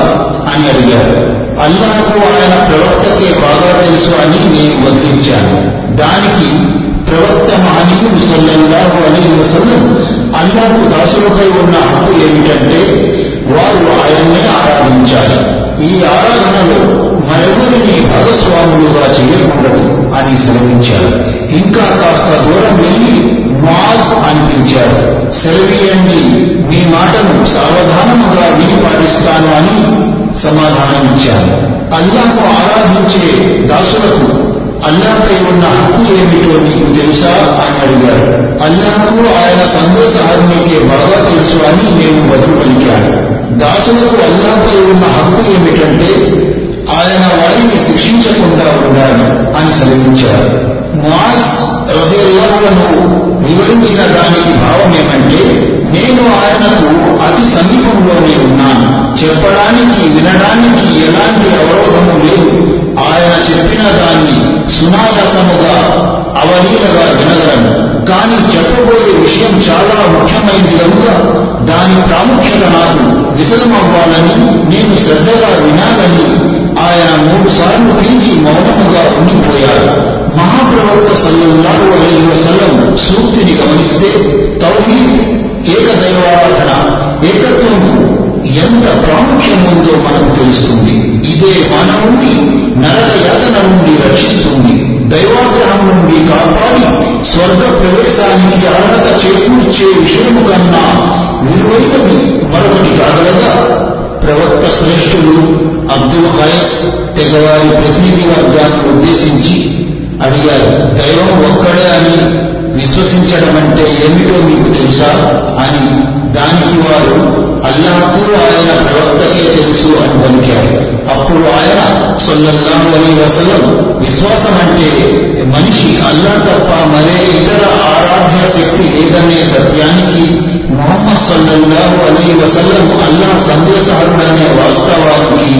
A: అని అడిగారు అల్లహకు ఆయన ప్రవక్తకే బాగా తెలుసు అని నేను వదిలించాను. దానికి ప్రవక్త మహనీయుడు సల్లల్లాహు అలైహి వసల్లం అల్లాహకు దాసులపై ఉన్న హక్కు ఏమిటంటే వారు ఆయన్నే ఆరాధించాలి. ఈ ఆరాధనలో మరెవరిని భాగస్వాములుగా చేయకూడదు అని సెలవించారు ఇంకా కాస్త దూరం వెళ్ళి మాజ్ అని పిలిచారు మీ మాటను సావధానముగా విని పాటిస్తాను అని సమాధానమిచ్చారు. అల్లాహ్ను ఆరాధించే దాసులకు అల్లాపై ఉన్న హక్కు ఏమిటో నీకు తెలుసా అని అడిగారు. అల్లాహకు ఆయన సందేశహారునికే బాగా తెలుసు అని నేను బదులు పలికాను దాసులకు అల్లాపై ఉన్న హక్కు ఏమిటంటే ఆయన వారిని శిక్షించకుండా ఉండాలి అని సెలవించారు మాస్ రజల్లాహులను వివరించిన దానికి భావం ఏమంటే నేను ఆయనకు అతి సమీపంలోనే ఉన్నాను. చెప్పడానికి వినడానికి ఎలాంటి అవరోధము లేదు. ఆయన చెప్పిన దాన్ని సునాయాసముగా అవలీలగా వినగలను. కానీ చెప్పబోయే విషయం చాలా ముఖ్యమైనది కనుక దాని ప్రాముఖ్యత నాకు విసలమవ్వాలని నేను శ్రద్ధగా వినాలని ఆయన మూడు సార్లు పిలిచి మౌనముగా ఉండిపోయారు. మహాప్రవక్త సల్లల్లాహు అలైహి వసల్లం సూక్తిని గమనిస్తే తౌహీద్ ఏకదైవారాధన ఏకత్వం ఎంత ప్రాముఖ్యం ఉందో మనకు తెలుస్తుంది. ఇదే మానవుణ్ణి నరక యాతన నుండి రక్షిస్తుంది. దైవాగ్రహం నుండి కాపాడి స్వర్గ ప్రవేశానికి అర్హత చేకూర్చే విషయము కన్నా విలువైనది మరొకటి కాగలగా ప్రవక్త శ్రేష్ఠుడు అబ్దుల్ ఖైస్ తెగవారి ప్రతినిధి వర్గాన్ని ఉద్దేశించి అడిగారు దైవం ఒక్కడే అని విశ్వసించడం అంటే ఏమిటో మీకు తెలుసా? అని దానికి వారు అల్లాహకు ఆయన ప్రవక్తకే తెలుసు అని పలికారు. అప్పుడు ఆయన సొల్లల్లాహు అలీ వసలం విశ్వాసం అంటే మనిషి అల్లా తప్ప మరే ఇతర ఆరాధ్య శక్తి లేదనే సత్యానికి మొహమ్మద్ సల్లల్లాహు అలీ వసల్లం అల్లా సందేశహరుడనే వాస్తవానికి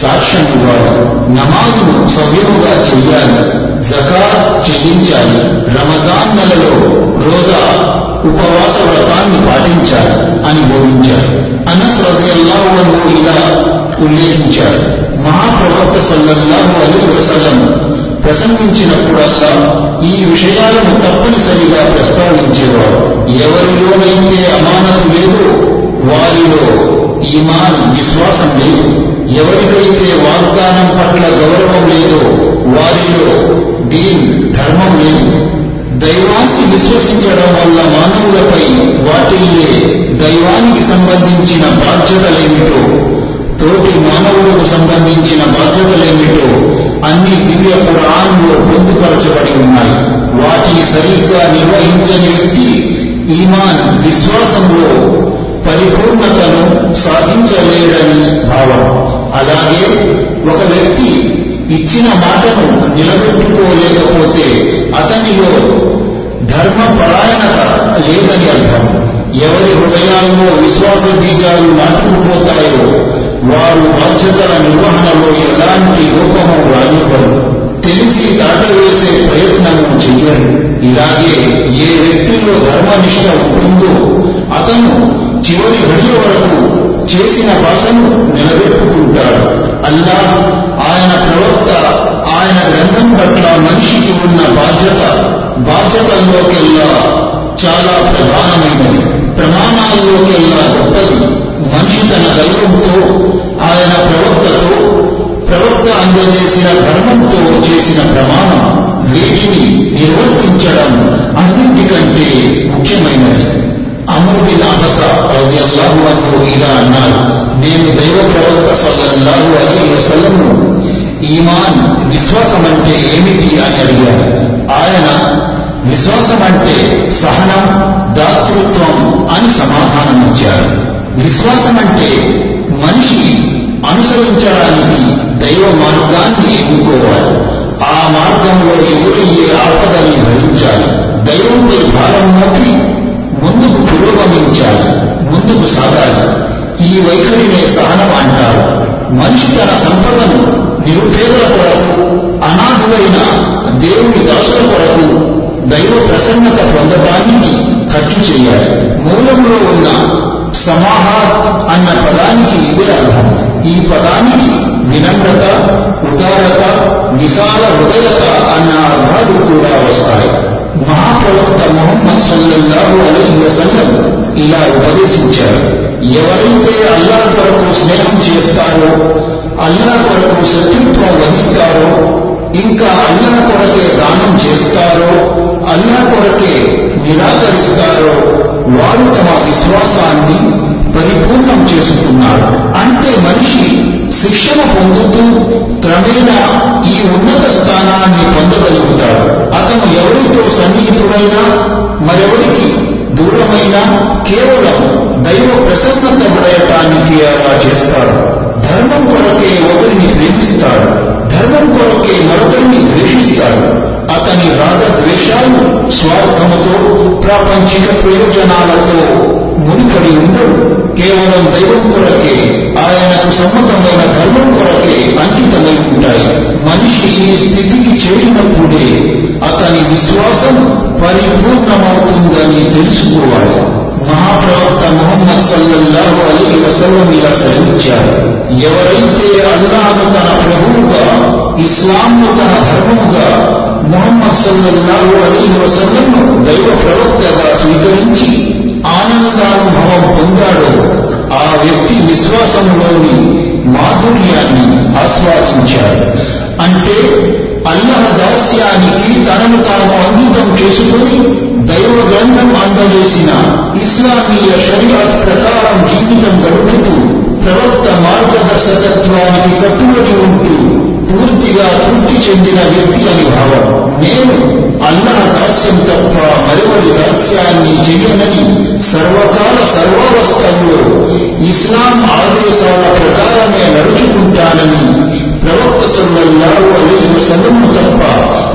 A: సాక్ష్యం ఇవ్వాలి నమాజును సవ్యముగా చెయ్యాలి జకాత్ చెల్లించాలి రమజాన్ నెలలో రోజా ఉపవాస వ్రతాన్ని పాటించాలి అని బోధించారు అనస్ రజల్లాహు ఇలా ఉల్లేఖించారు మహాప్రవక్త సల్లల్లాహు అలీ వసల్లం ప్రసంగించినప్పుడల్లా ఈ విషయాలను తప్పనిసరిగా ప్రస్తావించేవారు. ఎవరిలోనైతే అమానతు లేదో వారిలో ఈమాన్ విశ్వాసం లేదు. ఎవరికైతే వాగ్దానం పట్ల గౌరవం లేదో వారిలో దీన్ ధర్మం లేదు. దైవాన్ని విశ్వసించడం వల్ల మానవులపై వాటిల్లే దైవానికి సంబంధించిన బాధ్యతలేమిటో తోటి మానవులకు సంబంధించిన బాధ్యతలేమిటో అన్ని దివ్య పురాణంలో పొందుపరచబడి ఉన్నాయి. వాటిని సరిగ్గా నిర్వహించని వ్యక్తి ఈమాన్ విశ్వాసంలో పరిపూర్ణతను సాధించలేడని భావం. అలాగే ఒక వ్యక్తి ఇచ్చిన మాటను నిలబెట్టుకోలేకపోతే అతనిలో ధర్మపరాయణత లేదని అర్థం. ఎవరి హృదయాల్లో విశ్వాస బీజాలు నాటుకుపోతాయో వారు బాధ్యతల నిర్వహణలో ఎలాంటి లోపము రానివ్వరు తెలిసి దాటవేసే ప్రయత్నము చెయ్యరు. ఇలాగే ఏ వ్యక్తిలో ధర్మనిష్ట ఉందో అతను చివరి గడియ వరకు చేసిన భాషను నిలబెట్టుకుంటాడు. అల్లా ఆయన ప్రవక్త ఆయన గ్రంథం పట్ల మనిషికి ఉన్న బాధ్యత బాధ్యతల్లోకెల్లా చాలా ప్రధానమైనది. ప్రమాణాల్లోకెల్లా గొప్పది. మనిషి తన దైవంతో ఆయన ప్రవక్తతో ప్రవక్త అందజేసిన ధర్మంతో చేసిన ప్రమాణం వీటిని నిర్వర్తించడం అన్నింటికంటే ముఖ్యమైనది. అమరుబిన్ అబస రజల్లాహు అన్హు ఇలా అన్నారు నేను దైవ ప్రవక్త సల్లల్లాహు అలీ వసల్లంను ఈమాన్ విశ్వాసం అంటే ఏమిటి? అని అడిగారు. ఆయన విశ్వాసం అంటే సహనం దాతృత్వం అని విశ్వాసం అంటే మనిషి అనుసరించడానికి దైవ మార్గాన్ని ఎన్నుకోవాలి. ఆ మార్గంలో ఎదురయ్యే ఆపదల్ని భరించాలి? దైవంపై భారం మోపి ముందుకు పురోగమించాలి ముందుకు సాగాలి. ఈ వైఖరినే సహనం అంటారు. మనిషి తన సంపదను నిరుపేదల కొరకు అనాథులైన దేవుని దశల కొరకు దైవ ప్రసన్నత పొందడానికి ఖర్చు చేయాలి. మూలంలో ఉన్న సమాహాత్ అన్న పదానికి ఇదే అర్థం ఈ పదానికి వినమ్రత ఉదారత విశాల హృదయత అన్న అర్థాలు కూడా వస్తాయి మహాప్రవక్త మొహమ్మద్ సల్లల్లాహు అలైహి వసల్లం ఇలా ఉపదేశించారు ఎవరైతే అల్లా కొరకు స్నేహం చేస్తారో అల్లా కొరకు శత్రుత్వం వహిస్తారో ఇంకా అల్లా కొరకే దానం చేస్తారో అల్లా కొరకే నిరాకరిస్తారో వారు తమ విశ్వాసాన్ని పరిపూర్ణం చేసుకున్నారు. అంటే మనిషి శిక్షణ పొందుతూ క్రమేణా ఈ ఉన్నత స్థానాన్ని పొందగలుగుతాడు. అతను ఎవరితో సన్నిహితుడైనా మరెవరికి దూరమైనా కేవలం దైవ ప్రసన్నత పడయటానికి అలా చేస్తాడు. ధర్మం కొరకే ఒకరిని ప్రేమిస్తాడు. ధర్మం కొరకే మరొకరిని ద్వేషిస్తాడు. అతని రాగ ద్వేషాలు స్వార్థముతో ప్రాపంచిక ప్రయోజనాలతో మునిపడి ఉండవు కేవలం దైవం కొరకే ఆయనకు సమ్మతమైన ధర్మం కొరకే అంకితమై ఉంటాయి. మనిషి ఈ స్థితికి చేరినప్పుడే అతని విశ్వాసం పరిపూర్ణమవుతుందని తెలుసుకోవాలి. మహాప్రవక్త మొహమ్మద్ సల్లల్లాహు అలీ వసల్లం ఇలా సెలవిచ్చారు. ఎవరైతే అల్లాను తన ప్రభువుగా ఇస్లాంను తన ధర్మముగా ముహమ్మద్ సల్లల్లాహు అలీ వసల్లం దైవ ప్రవక్తగా స్వీకరించి ఆనందానుభవం పొందాడో ఆ వ్యక్తి విశ్వాసంలోని మాధుర్యాన్ని ఆస్వాదించాడు. అంటే అల్లహ దాస్యానికి తనను తాను అంకితం చేసుకుని దైవ గ్రంథం అందజేసిన ఇస్లామీయ షరియాత్ ప్రకారం జీవితం గడుపుతూ ప్రవక్త మార్గదర్శకత్వానికి కట్టుబడి ఉంటూ పూర్తిగా తృప్తి చెందిన వ్యక్తి అని భావం. నేను అల్లాహ దాస్యం తప్ప మరెవరి దాస్యాన్ని చేయనని సర్వకాల సర్వావస్థల్లో ఇస్లాం ఆదేశాల ప్రకారమే నడుచుకుంటానని ప్రవక్త సల్లల్లాహు అలైహి వసల్లంను తప్ప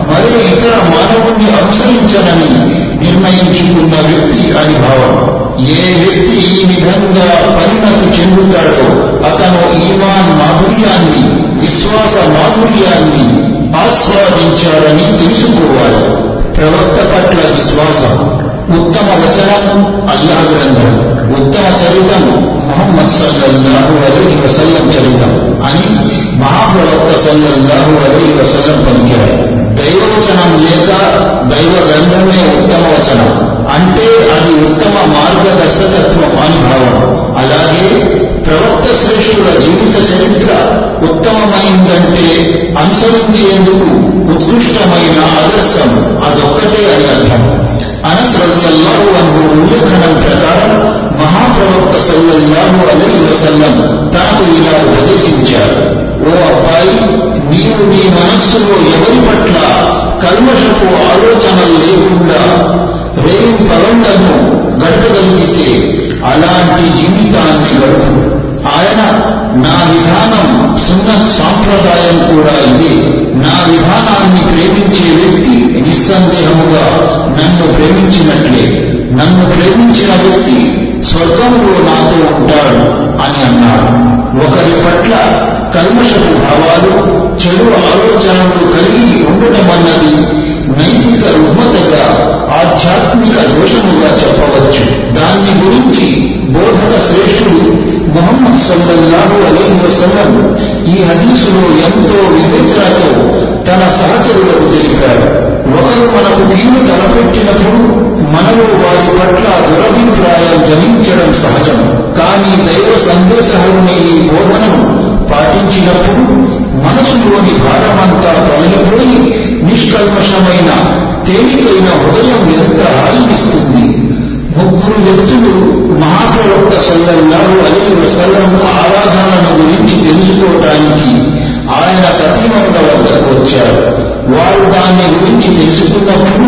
A: మరే ఇతర మానవుణ్ణి అనుసరించనని నిర్ణయించుకున్న వ్యక్తి అని భావం. ఏ వ్యక్తి ఈ విధంగా పరిణతి చెందుతాడో అతను ఈమాన్ మాధుర్యాన్ని విశ్వాస మాధుర్యాన్ని ఆస్వాదించాడని తెలుసుకోవాలి. ప్రవక్త పట్ల విశ్వాసం. ఉత్తమ వచనం అల్లా గ్రంథం. ఉత్తమ చరితం మొహమ్మద్ సల్లల్లాహు అలీ వసల్లం చరితం అని మహాప్రవక్త సల్లల్లాహు అలీ వసల్లం పలికారు. దైవవచనం లేక దైవ గ్రంథమే ఉత్తమ వచనం అంటే అది ఉత్తమ మార్గదర్శకత్వం అని భావం. అలాగే ప్రవక్త శ్రేష్ఠుల జీవిత చరిత్ర ఉత్తమమైందంటే అనుసరించేందుకు ఉత్కృష్టమైన ఆదర్శం అదొక్కటే అని అర్థం. అనస్ రజల్లాహు అన్హు ఉల్లేఖనం ప్రకారం మహాప్రవక్త సల్లల్లాహు అలైహి వసల్లం తాను ఇలా ఉపదేశించారు ఓ అబ్బాయి నీవు నీ మనస్సులో ఎవరి పట్ల కల్మషపు ఆలోచనలు లేకుండా రేవు పగళ్ళను గడపగలిగితే అలాంటి జీవితాన్ని గడుపు. ఆయన నా విధానం సున్నత్ సాంప్రదాయం కూడా ఇది. నా విధానాన్ని ప్రేమించే వ్యక్తి నిస్సందేహముగా నన్ను ప్రేమించినట్లే. నన్ను ప్రేమించిన వ్యక్తి స్వర్గంలో నాతో ఉంటాడు అని అన్నాడు. ఒకరి పట్ల కల్మషపు భావాలు చెడు ఆలోచనలు కలిగి ఉండటం అన్నది నైతిక రుగ్మతగా ఆధ్యాత్మిక దోషముగా చెప్పవచ్చు. దాన్ని గురించి బోధక శ్రేష్ఠుడు మొహమ్మద్ సల్లల్లాహు అలీ వసల్లం ఈ హదీసులో ఎంతో వివేచనతో తన సహచరులకు తెలిపారు ఒకరు మనకు కీడు తలపెట్టినప్పుడు మనలో వారి పట్ల దురభిప్రాయం జనించడం సహజం. కానీ దైవ సందేశహరుని ఈ బోధనను పాటించినప్పుడు మనసులోని భారమంతా తొలగిపోయి నిష్కల్మషమైన తేలికైన హృదయం ఎంత హాయిస్తుంది ముగ్గురు వ్యక్తులు మహాప్రవక్త సల్లల్లాహు అలీ వసల్లం ఆరాధనలను గురించి తెలుసుకోవటానికి ఆయన సతీమణుల వద్దకు వచ్చారు. వారు దాని గురించి తెలుసుకున్నప్పుడు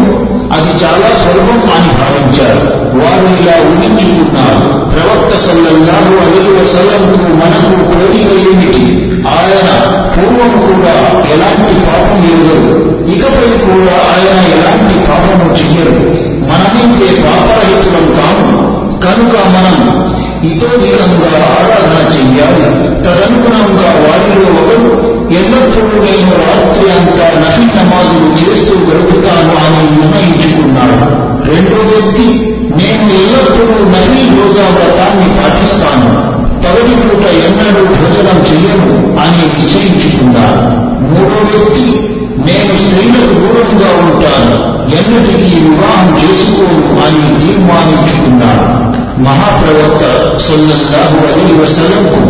A: అది చాలా స్వల్పం అని భావించారు. వారు ఇలా ఊహించుకున్నారు ప్రవక్త సల్లల్లాహు అలీ వసల్లంకు మనకు పోలిక ఏమిటి? ఆయన పూర్వం కూడా ఎలాంటి పాపం ఎరుగరు ఇకపై కూడా ఆయన ఎలాంటి పాపము చెయ్యరు. మనమైతే పాపరహితులం కాము. కనుక మనం ఇతోధికంగా ఆరాధన చెయ్యాలి. తదనుగుణంగా వారిలో ఒకరు ఎల్లప్పుడూ నేను రాత్రి అంతా నఫి నమాజులు చేస్తూ గడుపుతాను అని నిర్ణయించుకున్నాడు. రెండో వ్యక్తి నేను ఎల్లప్పుడూ నఫిల్ రోజా వ్రతాన్ని పాటిస్తాను. పగటి పూట ఎన్నడూ భోజనం చెయ్యను అని నిశ్చయించుకున్నాను మూడో వ్యక్తి నేను స్త్రీలకు దూరంగా ఉంటాను. ఎన్నటికీ వివాహం చేసుకోను అని తీర్మానించుకున్నాను మహాప్రవక్త సొల్లల్లాహు అలీ వసలంకు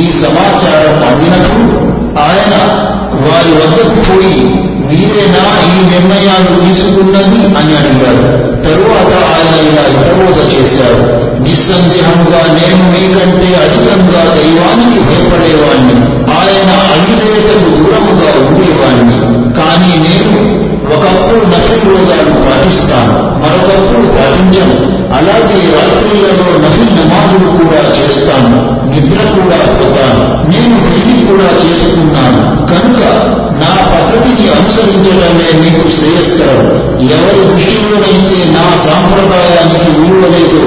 A: ఈ సమాచారం అందినప్పుడు ఆయన వారి వద్దకు పోయి మీరేనా ఈ నిర్ణయాలు తీసుకున్నది అని అడిగారు తరువాత ఆయన ఇలా హితబోధ చేశారు. నిస్సందేహంగా నేను మీకంటే అధికంగా దైవానికి భయపడేవాణ్ణి. ఆయన అవిధేయతకు దూరముగా ఉండేవాణ్ణి కానీ నేను ఒకప్పుడు నఫిల్ రోజాలు పాటిస్తాను మరొకప్పుడు పాటించను అలాగే రాత్రులలో నఫిల్ నమాజులు కూడా చేస్తాను నిద్ర కూడా పోతాను నేను పెళ్ళి కూడా చేసుకున్నాను. కనుక నా పద్ధతిని అనుసరించడమే మీకు శ్రేయస్కరం. ఎవరి దృష్టిలోనైతే నా సాంప్రదాయానికి విలువలేదో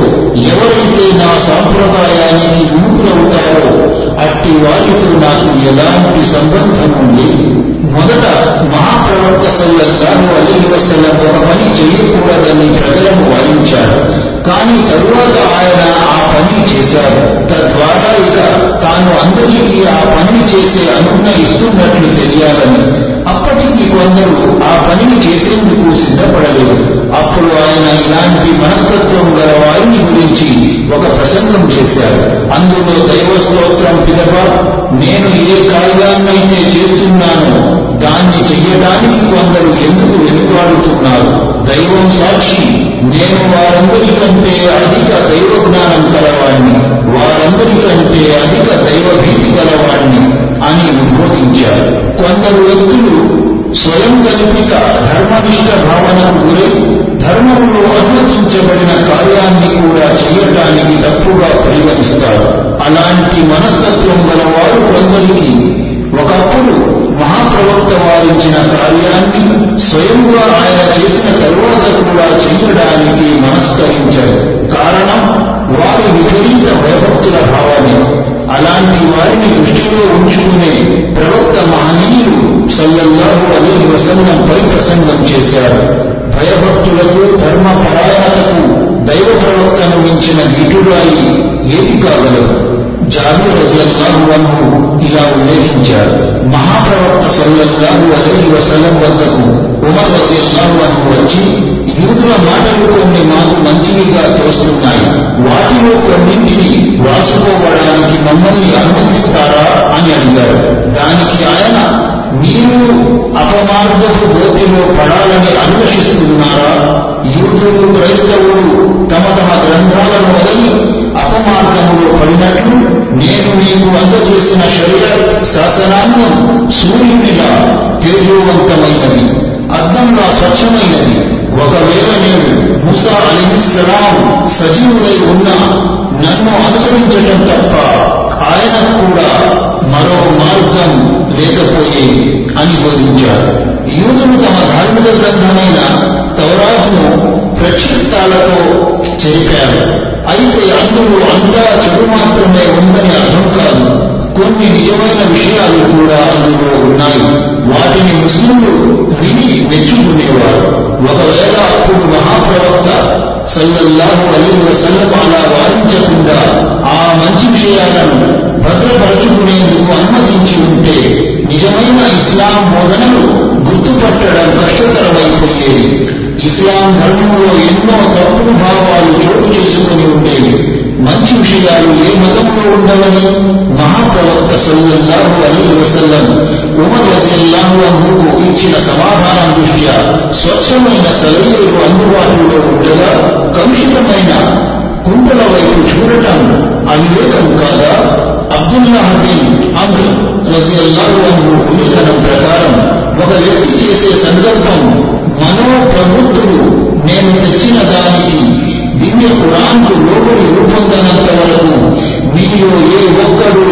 A: ఎవరైతే నా సాంప్రదాయానికి విముఖులవుతారో అట్టి వారితో నాకు ఎలాంటి సంబంధము లేదు. మొదట మహాప్రవక్త సల్లల్లాహు అలీహి వసల్లం ఒక పని చేయకూడదని ప్రజలను వాయించారు కానీ తరువాత ఆయన ఆ పని చేశారు తద్వారా ఇక తాను అందరికీ ఆ పని చేసే అనుజ్ఞ ఇస్తున్నట్లు తెలియాలని. అప్పటికి కొందరు ఆ పనిని చేసేందుకు సిద్ధపడలేదు. అప్పుడు ఆయన ఇలాంటి మనస్తత్వం గల వారిని గురించి ఒక ప్రసంగం చేశారు. అందులో దైవ స్తోత్రం పిదప నేను ఏ కార్యాన్నైతే చేస్తున్నానో దాన్ని చెయ్యడానికి కొందరు ఎందుకు వెనుకాడుతున్నారు? దైవం సాక్షి నేను వారందరికంటే అధిక దైవ జ్ఞానం కలవాణ్ణి వారందరికంటే అధిక దైవ భీతి కలవాణ్ణి అని ఉద్బోధించారు. కొందరు వ్యక్తులు స్వయం కల్పిత ధర్మనిష్ట భావనకు గురై ధర్మంలో అనుమతించబడిన కార్యాన్ని కూడా చేయటానికి తప్పుగా పరిగణిస్తారు. అలాంటి మనస్తత్వం గలవారు కొందరికి ఒకప్పుడు మహాప్రవక్త వారించిన కార్యాన్ని స్వయంగా ఆయన చేసిన తరువాత కూడా చేయడానికి మనస్కరించారు. కారణం వారి విపరీత భయభక్తుల భావాన్ని అలాంటి వారిని దృష్టిలో ఉంచుకునే ప్రవక్త మహనీయులు సల్లల్లాహు అలీహి వసల్లంపై ప్రసంగం చేశారు. భయభక్తులకు ధర్మ పరాయణతకు దైవ ప్రవక్తను మించిన గిటురాయి ఏది కాగలదు? జాబీర్ రజల్లాహు అన్హు ఇలా ఉల్లేఖించారు. మహాప్రవక్త సల్లల్లాహు అలైహి వసలం వద్దకు ఉమర్ రజల్లాహు అన్హు వచ్చి యూదుల మాటలు కొన్ని మాకు మంచివిగా తోస్తున్నాయి. వాటిలో కొన్నింటిని రాసుకోవడానికి మమ్మల్ని అనుమతిస్తారా? అని అడిగారు. దానికి ఆయన మీరు అపమార్గపు గోతిలో పడాలని అన్వేషిస్తున్నారా? యూదులు క్రైస్తవులు తమ తమ గ్రంథాలను వదిలి అపమార్గములో పడినట్లు నేను మీకు అందజేసిన శరీరత్ శాసనాంగం సూర్యునిలా తేజోవంతమైనది అద్దంలా స్వచ్ఛమైనది. ఒకవేళ నేను ముసా అలీస్లాం సజీవులై ఉన్నా నన్ను అనుసరించటం తప్ప ఆయనకు కూడా మరో మార్గం లేకపోయేది అని బోధించారు యూదులు తమ ధార్మిక గ్రంథమైన తౌరాత్ను ప్రక్షిప్తాలతో చెరిపారు అయితే అందులో అంతా చెడు మాత్రమే ఉందని అర్థం కాదు. కొన్ని నిజమైన విషయాలు కూడా అందులో ఉన్నాయి. వాటిని ముస్లింలు విని మెచ్చుకునేవారు. ఒకవేళ అప్పుడు మహాప్రవక్త సల్లల్లాహు అలీ వసల్లం అలా వారించకుండా ఆ మంచి విషయాలను భద్రపరచుకునేందుకు అనుమతించి ఉంటే నిజమైన ఇస్లాం బోధనలు గుర్తుపట్టడం కష్టతరమైపోయేది. ఇస్లాం ధర్మంలో ఎన్నో తప్పుడు భావాలు చోటు చేసుకుని ఉండేవి. మంచి విషయాలు ఏ మతంలో ఉండవని మహాప్రవక్త సల్లల్లాహు అలీ వసల్లం ఉమర్ వసల్లాహు అన్హుకు ఇచ్చిన సమాధానం దృష్ట్యా స్వచ్ఛమైన సలహీలు అందుబాటులో ఉండగా కలుషితమైన కుండల వైపు చూడటం అవివేకం కాదా? అబ్దుల్లాహ్ బిన్ అమ్ర్ రజల్లాహు అన్హు ప్రకారం ఒక వ్యక్తి చేసే సందర్భం మనో ప్రవృత్తులు నేను తెచ్చిన దానికి దివ్య పురాణకు లోబడి రూపొందనంత వరకు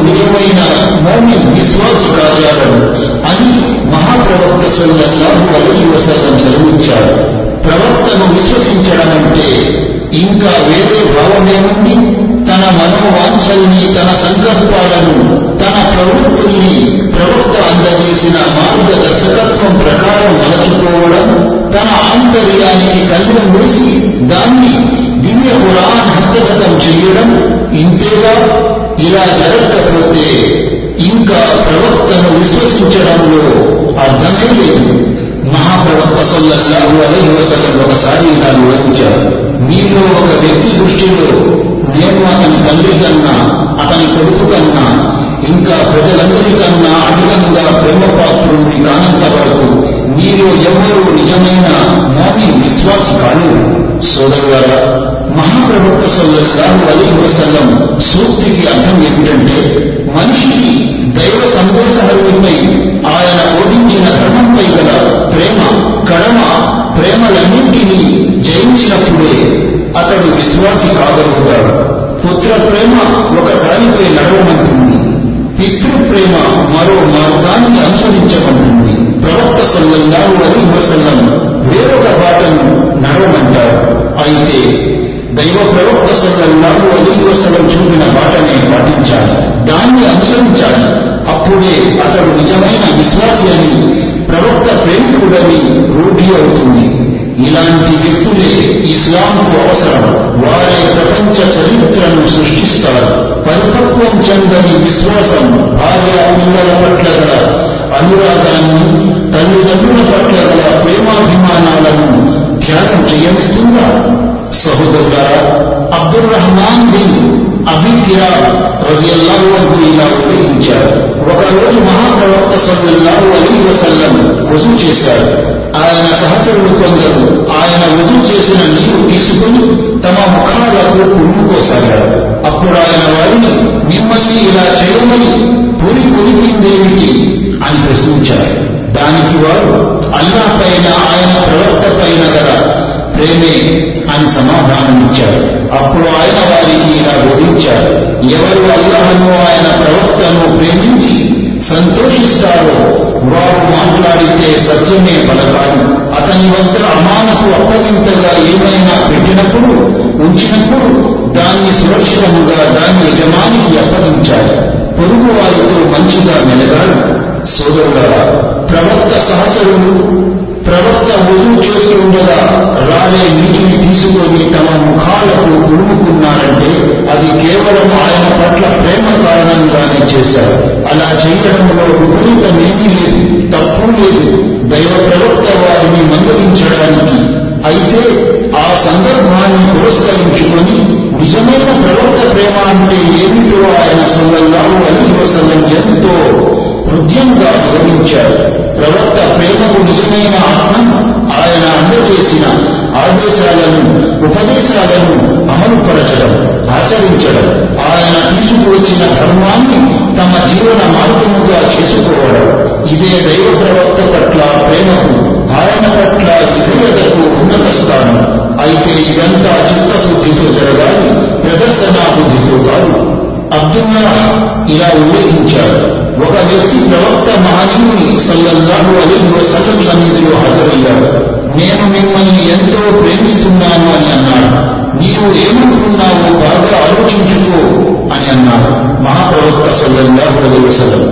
A: నిజమైన మౌని విశ్వాసి కాజాలను అని మహాప్రవక్త సల్లల్లాహు అలహి వసల్లం సెలవించారు ప్రవక్తను విశ్వసించడం అంటే ఇంకా వేరే భావమేముంది? తన మనోవాంఛల్ని తన సంకల్పాలను తన ప్రవృత్తుల్ని ప్రవక్త అందజేసిన మార్గదర్శకత్వం ప్రకారం మలచుకోవడం తన ఆంతర్యానికి కళ్ళు మూసి దాన్ని దివ్య ఖురాన్ హస్తగతం చేయడం ఇంతేగా ఇలా జరగకపోతే ఇంకా ప్రవక్తను విశ్వసించడంలో అర్థమే లేదు. మహాప్రవక్త సల్లల్లాహు అలహి వసలం ఒకసారి ఇలా వివరించారు. మీలో ఒక వ్యక్తి దృష్టిలో నేను అతని తండ్రి కన్నా అతని కొడుకు కన్నా ఇంకా ప్రజలందరికన్నా అధికంగా ప్రేమపాత్రుణ్ణి కానంత వరకు మీరు ఎవరు నిజమైన మోమి విశ్వాసి కాదు సోదరులారా మహాప్రవక్త సల్లల్లాహు అలైహి వసల్లం సూక్తికి అర్థం ఏమిటంటే మనిషికి దైవ సందేశహరునిపై ఆయన బోధించిన ధర్మంపై గల ప్రేమ కడమ ప్రేమలన్నింటినీ జయించినప్పుడే అతడు విశ్వాసి కాగలుగుతాడు. పుత్ర ప్రేమ ఒక దానిపై నడవమంటుంది. పితృప్రేమ మరో మార్గాన్ని అనుసరించబడింది. ప్రవక్త సల్లల్లాహు అలీ వసల్లం వేరొక బాటను నడవమంటారు అయితే దైవ ప్రవక్త సల్లల్లాహు అలీ వసల్లం చూపిన బాటనే పాటించాలి. దాన్ని అనుసరించాలి. అప్పుడే అతడు నిజమైన విశ్వాసి అని ప్రవక్త ప్రేమికుడని రూఢి అవుతుంది. ఇలాంటి వ్యక్తులే ఇస్లాంకు అవసరం. వారే ప్రపంచ చరిత్రను సృష్టిస్తారు. పరిపక్వం చెందని విశ్వాసం భార్య పిల్లల పట్ల గల అనురాగాన్ని తల్లిదండ్రుల పట్ల గల ప్రేమాభిమానాలను త్యాగం చేయనిస్తుందా సహోదరులారా అబ్దుల్ రహమాన్ బిన్ అబితిరా రజియల్లాహు అన్హు ఇలా ఉల్లేఖించారు. ఒకరోజు మహాప్రవక్త సల్లల్లాహు అలీ వసల్లం వజూ చేశారు. ఆయన సహచరులు కొందరు ఆయన వజూ చేసిన నీరు తీసుకుని తమ ముఖాలకు పురుముకోసాగారు అప్పుడు ఆయన వారిని మిమ్మల్ని ఇలా చేయమని పురి కొలిపిందేమిటి అని ప్రశ్నించారు. దానికి వారు అల్లా పైన ఆయన ప్రవక్త పైన గల ప్రేమే అని సమాధానమిచ్చారు అప్పుడు ఆయన వారికి ఇలా బోధించారు. ఎవరు అల్లాహను ఆయన ప్రవక్తను ప్రేమించి సంతోషిస్తారో వారు మాట్లాడితే సత్యమే పలకాలి. అతని వద్ద అమానతు అప్పగింతగా ఏమైనా పెట్టినప్పుడు ఉంచినప్పుడు దాన్ని సురక్షితముగా దాని యజమానికి అప్పగించాలి. పొరుగు వారితో మంచిగా మెలగాలి. సోదరులారా ప్రవక్త సహచరులు ప్రవక్త రుజువు చేసి ఉండగా రాలే నీటిని తీసుకొని తమ ముఖాలకు పుడుముకున్నారంటే అది కేవలం ఆయన పట్ల ప్రేమ కారణంగానే చేశారు. అలా చేయడంలో విపరీతమేమీ లేదు తప్పు లేదు. దైవ ప్రవక్త వారిని మందలించడానికి అయితే ఆ సందర్భాన్ని పురస్కరించుకొని నిజమైన ప్రవక్త ప్రేమ అంటే ఏమిటో ఆయన సల్లల్లాహు అలీ వసలం ఎంతో హృదయంగా వివరించారు ప్రవక్త ప్రేమకు నిజమైన ఆత్మ ఆయన అందజేసిన ఆదేశాలను ఉపదేశాలను అమలుపరచడం ఆచరించడం ఆయన తీసుకువచ్చిన ధర్మాన్ని తమ జీవన మార్గముగా చేసుకోవడం. ఇదే దైవ ప్రవక్త పట్ల ప్రేమకు ఆయన పట్ల విధేయతకు ఉన్నత స్థానం. అయితే ఇదంతా చిత్తశుద్ధితో జరగాలి ప్రదర్శనా బుద్ధితో కాదు. అబ్దుల్లా ఇలా ఉల్లేఖించారు. ఒక వ్యక్తి ప్రవక్త మహనీయుని సల్లల్లాహు అలీహి వసల్లం సన్నిధిలో హాజరయ్యాడు. నేను మిమ్మల్ని ఎంతో ప్రేమిస్తున్నాను అని అన్నాడు. నీవు ఏమనుకున్నావో బాగా ఆలోచించుకో అని అన్నారు మహాప్రవక్త సల్లల్లాహు అలైహి వసల్లం.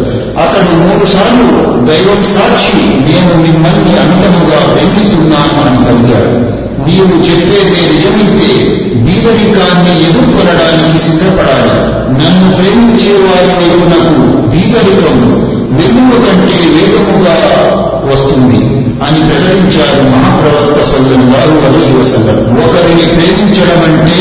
A: అతడు మూడు సార్లు దైవం సాక్షి నేను మిమ్మల్ని అంతముగా ప్రేమిస్తున్నాను అని పలికాడు. నీవు చెప్పేదే నిజమైతే బీదరికాన్ని ఎదుర్కొనడానికి సిద్ధపడాలి. నన్ను ప్రేమించే వారి వైపునకు బీదరికం వెలువ కంటే వేగముగా వస్తుంది అని ప్రకటించారు మహాప్రవక్త సల్లల్లాహు అలైహి వసల్లం ఒకరిని ప్రేమించడం అంటే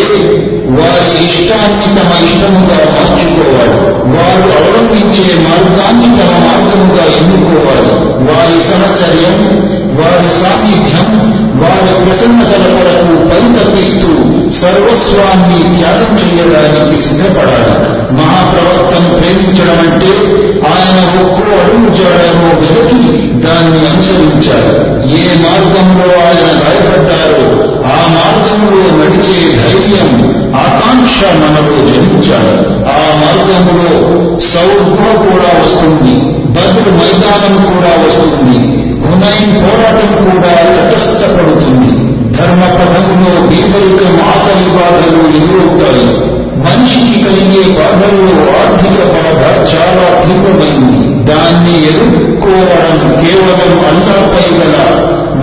A: వారి ఇష్టాన్ని తమ ఇష్టముగా మార్చుకోవాలి. వారు అవలంబించే మార్గాన్ని తమ మార్గముగా ఎన్నుకోవాలి. వారి సహచర్యం వారి సాన్నిధ్యం వారి ప్రసన్నతల కొరకు పరితపిస్తూ సర్వస్వాన్ని త్యాగం చేయడానికి సిద్ధపడాలి. మహాప్రవక్తను ప్రేమించడం అంటే ఆయన ఒక్కో అడుగు చేయడమో వెదకి దాన్ని అనుసరించాలి. ఏ మార్గంలో ఆయన గాయపడ్డారో ఆ మార్గంలో నడిచే ధైర్యం ఆకాంక్ష మనలో జనించాలి. ఆ మార్గంలో సౌర్ కూడా వస్తుంది బద్ర్ మైదానం కూడా వస్తుంది. హునైన్ పోరాటం కూడా తటస్థపడుతుంది ధర్మ పథంలో బీదరికం ఆకలి బాధలు ఎదురవుతాయి. మనిషికి కలిగే బాధల్లో ఆర్థిక బాధ చాలా తీవ్రమైంది. దాన్ని ఎదుర్కోవడం కేవలం అల్లాపై గల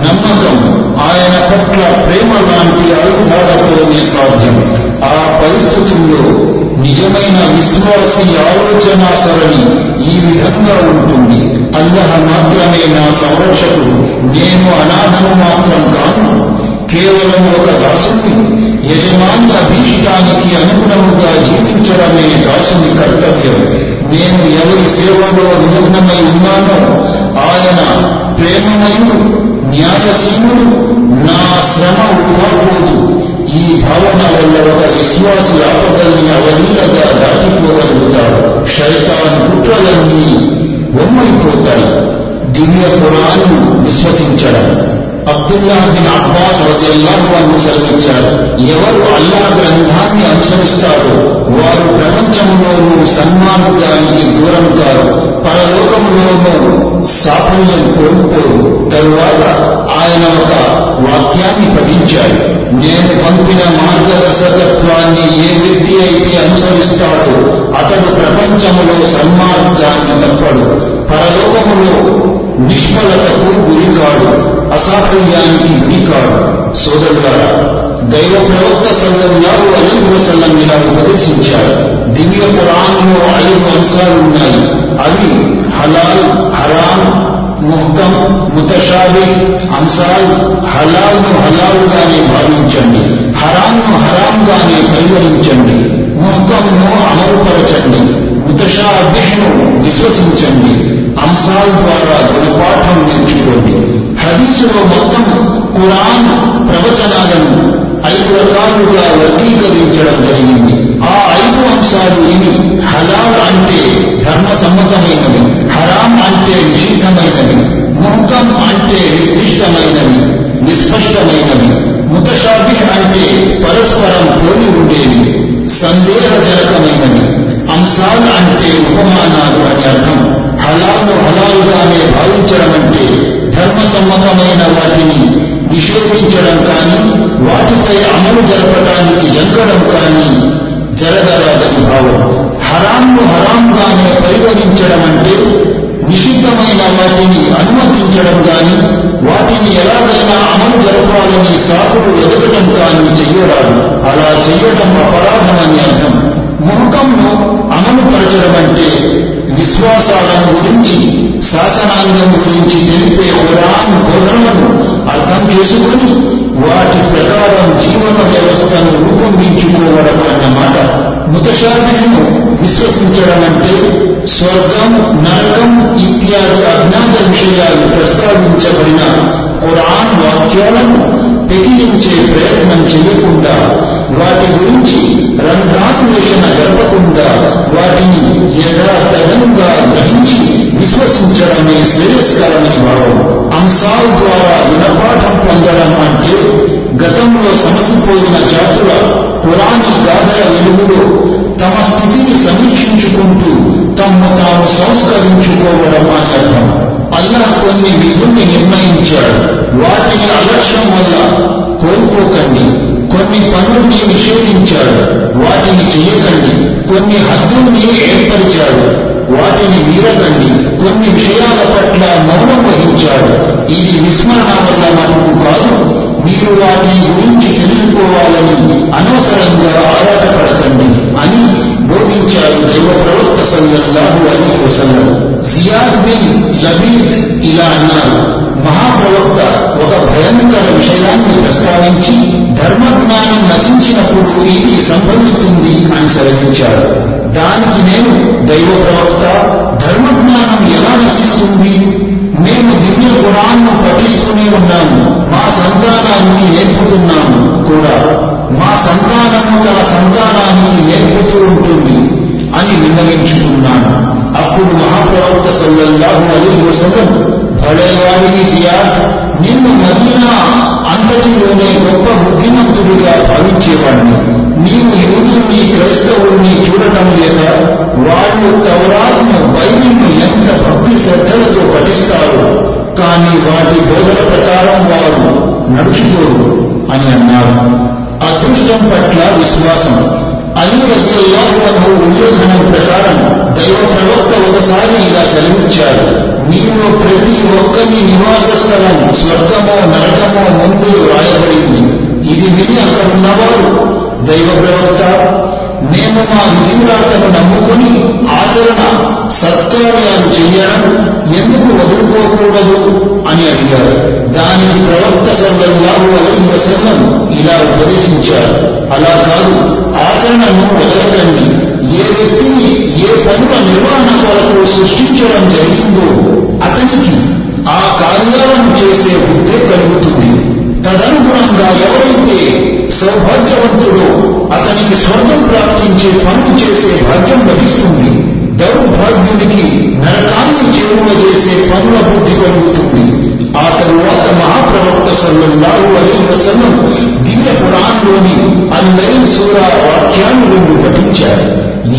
A: నమ్మకం. ఆయన పట్ల ప్రేమ లాంటి ఆయుధాలతోనే సాధ్యం. ఆ పరిస్థితుల్లో నిజమైన విశ్వాసి ఆలోచన సరణి ఈ విధంగా ఉంటుంది. అల్లహ మాత్రమే నా సంరక్షకుడు. నేను అనాథను మాత్రం కాను కేవలం ఒక దాసుని యజమాని అభీష్టానికి అనుగుణముగా జీవించడమే దాసుని కర్తవ్యం. నేను ఎవరి సేవలో నిమగ్నమై ఉన్నానో ఆయన ప్రేమమయుడు న్యాయశీనుడు నా శ్రమ ఉద్ధాపోదు ఈ భావన వల్ల ఒక విశ్వాసి ఆపదల్ని అవలీలగా దాటిపోగలుగుతాడు. శైతాన్ కుట్రలన్నీ బొమ్మైపోతాయి దివ్య పురాణం విశ్వసించడం. అబ్దుల్లా బిన్ అబ్బాస్ రజల్లాహు అనుసరించారు ఎవరు అల్లా గ్రంథాన్ని అనుసరిస్తారో వారు ప్రపంచంలోనూ సన్మార్గానికి దూరం కారు పరలోకంలోనూ సాఫల్యం కోల్పోరు తరువాత ఆయన ఒక వాక్యాన్ని పఠించాడు. నేను పంపిన మార్గదర్శకత్వాన్ని ఏ వ్యక్తి అయితే అనుసరిస్తాడో అతడు ప్రపంచములో సన్మార్గాన్ని తప్పడు. పరలోకములో నిష్ఫలతకు గురికాడు. అసాఫల్యానికి గురికాడు. సోదరులారా దైవ ప్రవక్త సల్లల్లాహు అలైహి వసల్లం ఇలా ఉపదేశించారు దివ్య పురాణంలో ఐదు అంశాలున్నాయి అవి హలాల్ హరాం ముహకం ముతషాబి అంశాలు హలాల్ను హలాల్గానే భావించండి హరాంను హరాంగానే పరిగణించండి ముహకంను అమలుపరచండి ముతషాబిహ్ను విశ్వసించండి అంశాల ద్వారా గుణపాఠం నేర్చుకోండి హదీసులో మొత్తం ఖురాన్ ప్రవచనాలను ఐదు రకాలుగా వర్గీకరించడం జరిగింది. ఆ ఐదు అంశాలు ఇవి హలాల్ అంటే ధర్మసమ్మతమైనవి హరాం అంటే నిషిద్ధమైనవి ముహకం అంటే నిర్దిష్టమైనవి నిస్పష్టమైనవి ముతషాబి అంటే పరస్పరం పోలి ఉండేవి సందేహజనకమైనవి. అంశాలు అంటే ఉపమానాలు అని అర్థం. హలాల్ను హలాలుగానే భావించడం అంటే ధర్మసమ్మతమైన వాటిని నిషేధించడం కానీ వాటిపై అమలు జరపడానికి జంకడం కానీ జరగరాదని భావం. హరాంను హరాంగానే పరిగణించడం అంటే నిషిద్ధమైన వాటిని అనుమతించడం కానీ వాటిని ఎలాగైనా అమలు జరపాలని సాకులు ఎదగటం కానీ చెయ్యరాదు. అలా చెయ్యటం అపరాధమని అర్థం. ముఖంను అమలుపరచడం అంటే విశ్వాసాలను గురించి శాసనాంగం గురించి తెలిపే ఖురాన్ బోధనలను అర్థం చేసుకుని వాటి ప్రకారం జీవన వ్యవస్థను రూపొందించుకోవడం అన్నమాట ముతశాబిహను విశ్వసించడం అంటే స్వర్గం నరకం ఇత్యాది అజ్ఞాత విషయాలు ప్రస్తావించబడిన ఖురాన్ వాక్యాలను పెకిలించే ప్రయత్నం చేయకుండా వాటి గురించి రంధ్రాన్వేషణ జరపకుండా వాటిని యథాతథంగా గ్రహించి విశ్వసించడమే శ్రేయస్కరమని భావం. అంశాల ద్వారా గుణపాఠం పొందడం అంటే గతంలో సమసిపోయిన జాతుల పురాణి గాథల వెలుగులో తమ స్థితిని సమీక్షించుకుంటూ తమ్ము తాము సంస్కరించుకోవడం అని అర్థం. అల్లాహ్ కొన్ని విధుల్ని నిర్ణయించాడు. వాటిని అలక్ష్యం వల్ల కోల్పోకండి. కొన్ని పనుల్ని నిషేధించాడు. వాటిని చేయకండి. కొన్ని హద్దుల్ని ఏర్పరిచాడు. వాటిని మీరకండి. కొన్ని విషయాల పట్ల మౌనం వహించాడు. ఇది విస్మరణ వల్ల మనకు కాదు. మీరు వాటి గురించి తెలుసుకోవాలని అనవసరంగా ఆరాటపడకండి అని బోధించారు దైవ ప్రవక్త సల్లల్లాహు అలైహి వసల్లం. సియాద్ బిన్ లబీద్ ఇలా అన్నారు. మహాప్రవక్త ఒక భయంకర విషయాన్ని ప్రస్తావించి ధర్మజ్ఞానం నశించినప్పుడు ఇది సంభవిస్తుంది అని సెలవించారు దానికి నేను దైవ ప్రవక్త ధర్మజ్ఞానం ఎలా నశిస్తుంది? మేము దివ్య గుణాన్ని పఠిస్తూనే ఉన్నాము. మా సంతానానికి నేర్పుతున్నాము కూడా. మా సంతానము తన సంతానానికి నేర్పుతూ ఉంటుంది అని విన్నవించుకున్నాను అప్పుడు మహాప్రవక్త సల్లల్లాహు అలైహి వసలం పడేవాడిని సియాద్ నిన్ను మదీనా అంతటిలోనే గొప్ప బుద్ధిమంతుడిగా భావించేవాడిని. నీవు యూదుల్ని క్రైస్తవుల్ని చూడటం లేక వాళ్ళు తౌరాత్ను బైబిల్ను ఎంత భక్తి శ్రద్ధలతో పఠిస్తారు కానీ వాటి బోధన ప్రకారం వారు నడుచుకోరు అని అన్నారు. అదృష్టం పట్ల విశ్వాసం. అలీ రసల్లాహు ఉల్లేఖనం ప్రకారం దైవ ప్రవక్త ఒకసారి ఇలా సెలవిచ్చారు. నీలో ప్రతి ఒక్కరి నివాస స్థలం స్వర్గమో నరకమో ముందు రాయబడింది ఇది విని అక్కడున్నవారు దైవ ప్రవక్త మేము మా విధివ్రాతను నమ్ముకుని ఆచరణ సత్కార్యాలు చెయ్యడం ఎందుకు వదులుకోకూడదు అని అడిగారు. దానికి ప్రవక్త సల్లల్లాహు అలైహి వసల్లం ఇలా ఉపదేశించారు. అలా కాదు ఆచరణను వదలకండి. ఏ వ్యక్తిని ఏ పనుల నిర్వహణ కొరకు సృష్టించడం జరిగిందో అతనికి ఆ కార్యాలను చేసే బుద్ధే కలుగుతుంది. తదనుగుణంగా ఎవరైతే సౌభాగ్యవంతుడో అతనికి స్వర్గం ప్రాప్తించే పనులు చేసే భాగ్యం లభిస్తుంది. దౌర్భాగ్యునికి నరకాన్ని చేరువ చేసే పనుల బుద్ధి కలుగుతుంది. ఆ తరువాత మహాప్రవక్త సల్లల్లాహు అలీ వసల్లం దివ్య పురాణంలోని అల్లైన్ సూరా వాక్యాన్ని రెండు పఠించారు.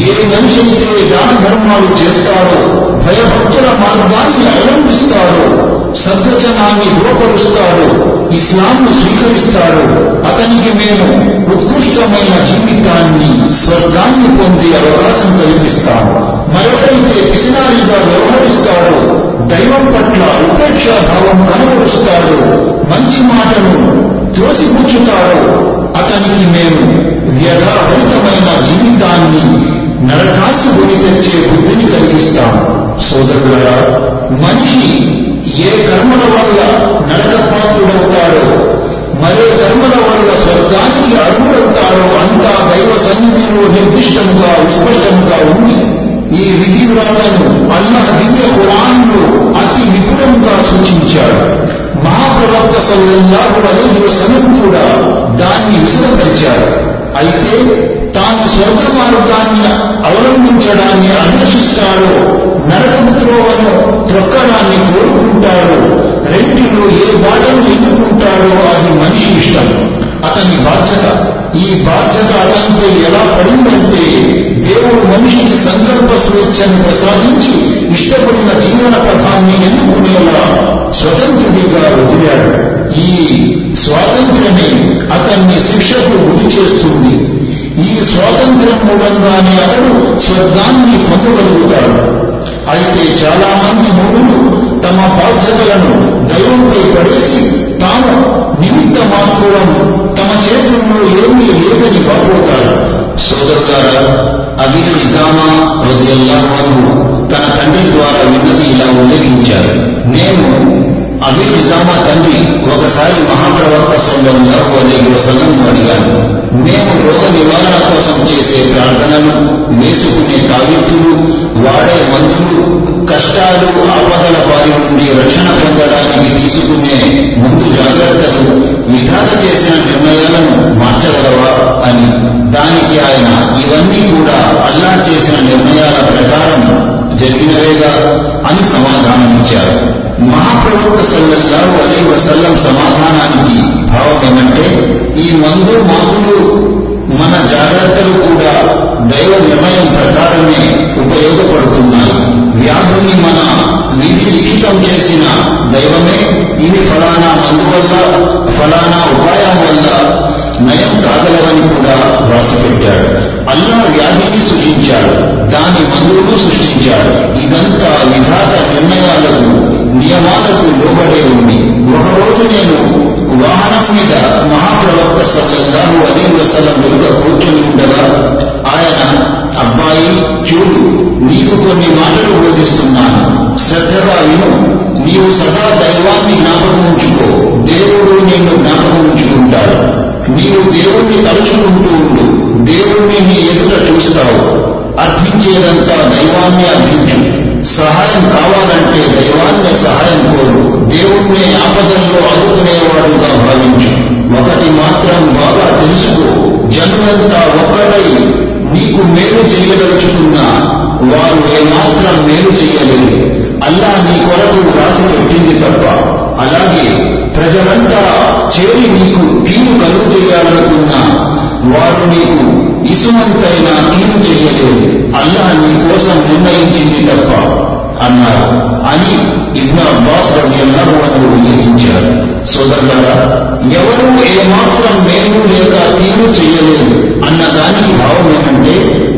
A: ఏ మనిషి అయితే దాన ధర్మాలు చేస్తాడో భయభక్తుల మార్గాన్ని అవలంబిస్తాడో సద్వచనాన్ని దృఢపరుస్తాడో ఇస్లాంను స్వీకరిస్తాడో. అతనికి మేము ఉత్కృష్టమైన జీవితాన్ని స్వర్గాన్ని పొందే అవకాశం కల్పిస్తాము. మరొకరైతే పిసినారిగా వ్యవహరిస్తాడో దైవం పట్ల ఉపేక్షాభావం కనబరుస్తాడు మంచి మాటను త్రోసిపుచ్చుతాడు. అతనికి మేము వ్యధాభరితమైన జీవితాన్ని నరకాన్ని గురి తెచ్చే బుద్ధిని కలిగిస్తాం సోదరులరా మనిషి ఏ కర్మల వల్ల నరకపాత్రుడవుతాడో మరే కర్మల వల్ల స్వర్గానికి అర్హుడవుతాడో అంతా దైవ సన్నిధిలో నిర్దిష్టంగా విస్పష్టంగా ఉంది. ఈ విధి వ్రాతను అల్లాహ్ దివ్య ఖురాన్లో అతి విపులంగా సూచించాడు. మహాప్రవక్త సల్లల్లాహు అలైహి వసల్లం కూడా దాన్ని విశదపరిచారు అయితే తాను స్వర్గ మార్గాన్ని అవలంబించడాన్ని అన్వేషిస్తాడో నరకపు త్రోవను త్రొక్కడాన్ని కోరుకుంటాడో రెంటిలో ఏ బాటను ఎన్నుకుంటాడో అది మనిషి ఇష్టం. అతని బాధ్యత ఈ బాధ్యత అతనిపై ఎలా పడిందంటే దేవుడు మనిషికి సంకల్ప స్వేచ్ఛను ప్రసాదించి ఇష్టపడిన జీవన పథాన్ని ఎన్నుకునేలా స్వతంత్రుడిగా వదిలాడు. ఈ స్వాతంత్ర్యమే అతన్ని శిక్షకు గురి చేస్తుంది. ఈ స్వాతంత్ర్యం మూలంగానే అతడు స్వర్గాన్ని పొందగలుగుతాడు. అయితే చాలా మంది మూడులు తమ బాధ్యతలను దైవంపై పడేసి తాము నిమిత్త మాత్రం తమ చేతుల్లో ఏమీ లేదని వాపోతారు సోదరులారా అబీ నిజామా రోజు తన తండ్రి ద్వారా విన్నది ఇలా ఉల్లేఖించారు. నేను అబీ నిజామా తండ్రి ఒకసారి మహాప్రవక్త సొంతంలాహు అలైహి వసలను అడిగాను మేము రోగ నివారణ కోసం చేసే ప్రార్థనలు వేసుకునే తావిత్తులు వాడే మందులు కష్టాలు ఆపదల బారి నుండి రక్షణ పొందడానికి తీసుకునే ముందు జాగ్రత్తలు విధాన చేసిన నిర్ణయాలను మార్చగలవా అని. దానికి ఆయన ఇవన్నీ కూడా అల్లా చేసిన నిర్ణయాల ప్రకారం జరిగినవేగా అని సమాధానమిచ్చారు. మహాప్రవక్త సల్లల్లాహు అలై వసల్లం సమాధానానికి భావం ఏమంటే ఈ మందు మాకులు మన జాగ్రత్తలు కూడా దైవ నిర్ణయం ప్రకారమే ఉపయోగపడుతున్నాయి. వ్యాధుల్ని మన విధి లిఖితం చేసిన దైవమే ఇవి ఫలానా మందు వల్ల ఫలానా ఉపాయం వల్ల నయం కాగలవని కూడా వ్రాసిపెట్టాడు. అల్లా వ్యాధిని సృష్టించాడు దాని మందులను సృష్టించాడు. ఇదంతా విధాత నిర్ణయాలకు నియమాలకు లోబడే ఉంది ఒకరోజు నేను వాహనం మీద మహాప్రవక్త సల్లల్లాహు అలీ వసలం వెనుక కూర్చొని ఉండగా ఆయన అబ్బాయి చూడు నీకు కొన్ని మాటలు బోధిస్తున్నాను. శ్రద్ధగా విను. నీవు సదా దైవాన్ని జ్ఞాపకం ఉంచుకో. దేవుడు నిన్ను జ్ఞాపకం ఉంచుకుంటాడు. నీవు దేవుణ్ణి తలుచుకుంటూ ఉండు. దేవుణ్ణి నీ ఎదుట చూస్తావు. అర్థించేదంతా దైవాన్ని అర్థించు. సహాయం కావాలంటే దైవాన్ని సహాయం కోరు. దేవుణ్ణి ఆపదల్లో ఆదుకునేవాడుగా భావించు. ఒకటి మాత్రం బాగా తెలుసుకో. జనులంతా ఒక్కటై నీకు మేలు చేయదలుచుకున్నా వారు ఏమాత్రం మేలు చేయలేరు. అల్లా నీ కొరకు రాసి పెట్టింది తప్ప. అలాగే ప్రజలంతా చేరి నీకు తీరు కలుగు చేయాలనుకున్నా వారు నీకు ఇసుమంతైనా కీడు చెయ్యలేదు అల్లాహ్ నీ కోసం నిర్ణయించింది తప్ప అన్నారు. అని ఇబ్న అబ్బాస్ రజల్లాహు ఉల్లేఖించారు. సోదరులారా ఎవరు ఏమాత్రం మేలు లేక కీడు చేయలేదు అన్న దానికి భావం ఏమంటే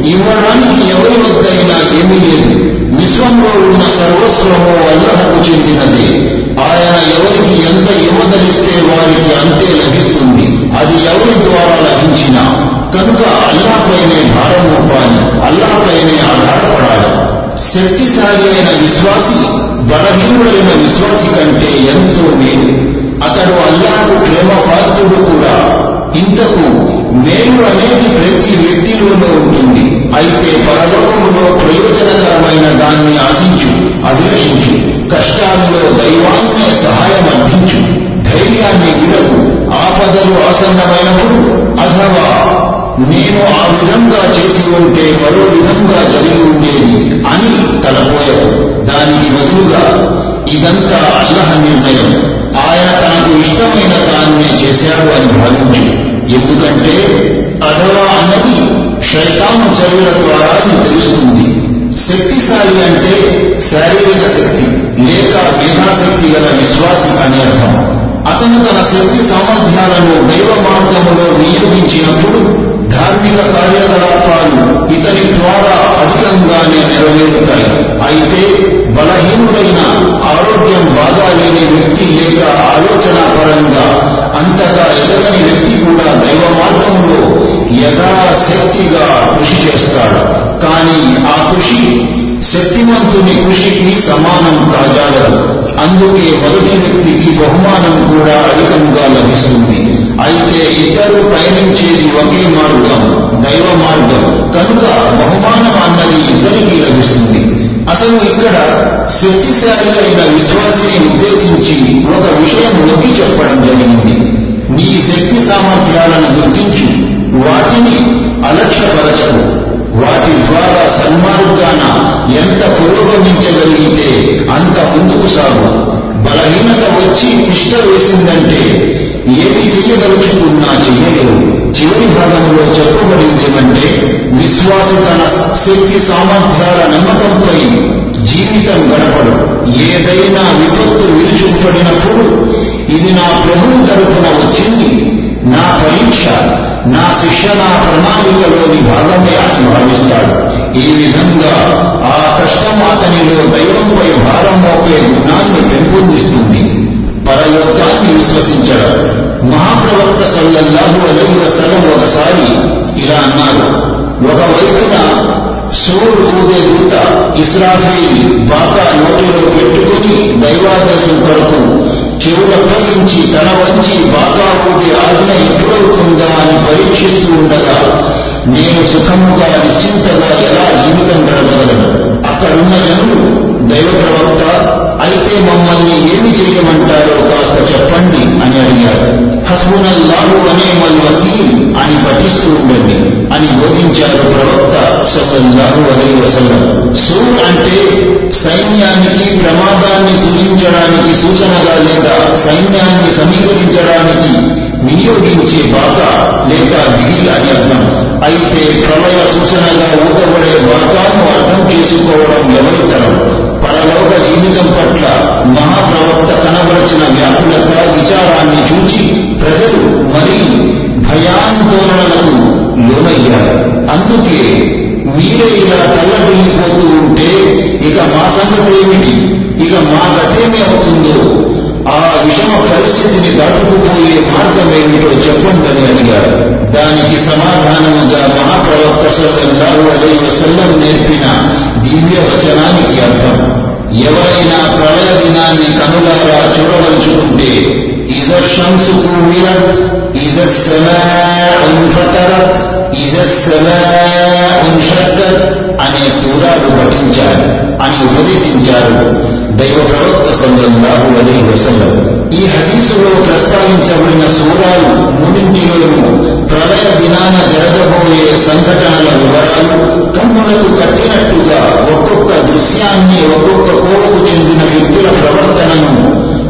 A: ఇవ్వడానికి ఎవరి వద్దైనా ఏమీ లేదు. విశ్వంలో ఉన్న సర్వస్వము అల్లహకు చెందినదే. ఆయన ఎవరికి ఎంత ఇవ్వదలిస్తే వారికి అంతే లభిస్తుంది. అది ఎవరి ద్వారా లభించినా కనుక అల్లాపైనే భారం మోపాలి అల్లాపైనే ఆధారపడాలి. శక్తిశాలి అయిన విశ్వాసి బలహీనుడైన విశ్వాసి కంటే ఎంతో మేలు. అతడు అల్లాకు ప్రేమ పాత్రుడు కూడా. ఇంతకు మేలు అనేది ప్రతి వ్యక్తిలోనూ ఉంటుంది. అయితే పరలోకంలో ప్రయోజనకరమైన దాన్ని ఆశించు అభిలషించు. కష్టాల్లో దైవాన్నే సహాయం అందించు ధైర్యాన్ని విడకు ఆపదలు ఆసన్నమైనప్పుడు అథవా నేను ఆ విధంగా చేసి ఉంటే మరో విధంగా జరిగి ఉండేది అని తలపోయవు. దానికి బదులుగా ఇదంతా అల్లహ నిర్ణయం. ఆయన తనకు ఇష్టమైన తాన్నే చేశాడు అని భావించు. ఎందుకంటే అథవా అన్నది శైతాను చర్యల ద్వారా తెలుస్తుంది. శక్తిశాలి అంటే శారీరక శక్తి లేక మేధాశక్తి గల విశ్వాసి అని అర్థం. అతను తన శక్తి సామర్థ్యాలను దైవ మార్గంలో వినియోగించినప్పుడు ధార్మిక కార్యకలాపాలు ఇతని ద్వారా అధికంగానే నెరవేరుతాయి. అయితే బలహీనుడైన ఆరోగ్యం బాగా లేని వ్యక్తి లేక ఆలోచన పరంగా అంతగా ఎదగని వ్యక్తి కూడా దైవ మార్గంలో యథాశక్తిగా కృషి చేస్తాడు. కానీ ఆ కృషి శక్తివంతుని కృషికి సమానం కాజాలదు. అందుకే మొదటి వ్యక్తికి బహుమానం కూడా అధికంగా లభిస్తుంది. అయితే ఇద్దరు పయనించేది ఒకే మార్గం దైవ మార్గం. కనుక బహుమానం అన్నది ఇద్దరికీ లభిస్తుంది. అసలు ఇక్కడ శక్తిశాలి అయిన విశ్వాసిని ఉద్దేశించి ఒక విషయం నొక్కి చెప్పడం జరిగింది. నీ శక్తి సామర్థ్యాలను గుర్తించు. వాటిని అలక్ష్యపరచము. వాటి ద్వారా సన్మార్గాన ఎంత పురోగమించగలిగితే అంత ముందుకు సాగు. బలహీనత వచ్చి తిష్ట వేసిందంటే ఏది చేయదలుచుకున్నా చెయ్యలేవు చివరి భాగంలో చెప్పబడిందేమంటే విశ్వాసి తన శక్తి సామర్థ్యాల నమ్మకంపై జీవితం గడపడు. ఏదైనా విపత్తు విరుచుకుపడినప్పుడు ఇది నా ప్రభువు తరపున వచ్చింది. నా పరీక్ష నా శిక్షణ ప్రణాళికలోని భాగమే అని భావిస్తాడు. ఈ విధంగా ఆ కష్టం అతనిలో దైవంపై భారం మోపే గుణాన్ని పెంపొందిస్తుంది. పరలోకాన్ని విశ్వసించడం. మహాప్రవక్త సల్లల్లాహు అలైహి వసలం ఒకసారి ఇలా అన్నారు. ఒకవైపున సూర్యుడు ఊదే దూత ఇస్రాఫీ బాకా నోటిలో పెట్టుకుని దైవాదేశం కొరకు చెవుల చెవులప్పగించి తన వంచి బాకాపోతే ఆజ్ఞ ఎప్పుడవుతుందా అని పరీక్షిస్తూ ఉండగా నేను సుఖముగా నిశ్చింతగా ఎలా జీవితం గడపగలను? అక్కడున్న జనులు దైవ ప్రవక్త అయితే మమ్మల్ని ఏమి చేయమంటారో కాస్త చెప్పండి అని అడిగారు. హస్బునల్లాహు అనే మల్ వకీల్ అని పఠిస్తూ ఉండండి అని బోధించారు ప్రవక్త సల్లల్లాహు అలై వసల్లం. సూర్ అంటే సైన్యానికి ప్రమాదాన్ని సూచించడానికి సూచనగా లేదా సైన్యాన్ని సమీకరించడానికి వినియోగించే బాక లేక బిగిల్ అని అర్థం. అయితే ప్రళయ సూచనగా ఊతబడే బాకాను అర్థం చేసుకోవడం ఎవరి తరం? పరలోక జీవితం పట్ల మహాప్రవక్త కనబరచిన వ్యాకులత విచారాన్ని చూచి ప్రజలు మరీ భయాందోళనలకు లోనయ్యారు. అందుకే మీరే ఇలా తల్లబిల్లిపోతూ ఉంటే ఇక మా సంగతి ఏమిటి? ఇక మా గతేమి అవుతుందో? ఆ విషమ పరిస్థితిని దాటుకుపోయే మార్గం ఏమిటో చెప్పండి అని అడిగారు. దానికి సమాధానముగా మహాప్రవక్త సల్లల్లాహు అలై వసల్లం నేర్పిన దివ్య వచనానికి అర్థం. ఎవరైనా ప్రళయ దినాన్ని కనులారా చూడవలుచుకుంటే ఇజ శంసు కూవిరత్ ఇజ ఫతరత్ ఇజ షక్కత్ అనే సూరాలు పఠించారు అని ఉపదేశించారు దైవ ప్రవక్త సల్లల్లాహు అలైహి వసల్లం. ఈ హదీసులో ప్రస్తావించబడిన సూరాలు మూడింటిలోనూ ప్రళయ దినాన జరగబోయే సంఘటనల వివరాలు కన్నులకు కట్టినట్టుగా ఒక్కొక్క దృశ్యాన్ని ఒక్కొక్క కోవకు చెందిన వ్యక్తుల ప్రవర్తనను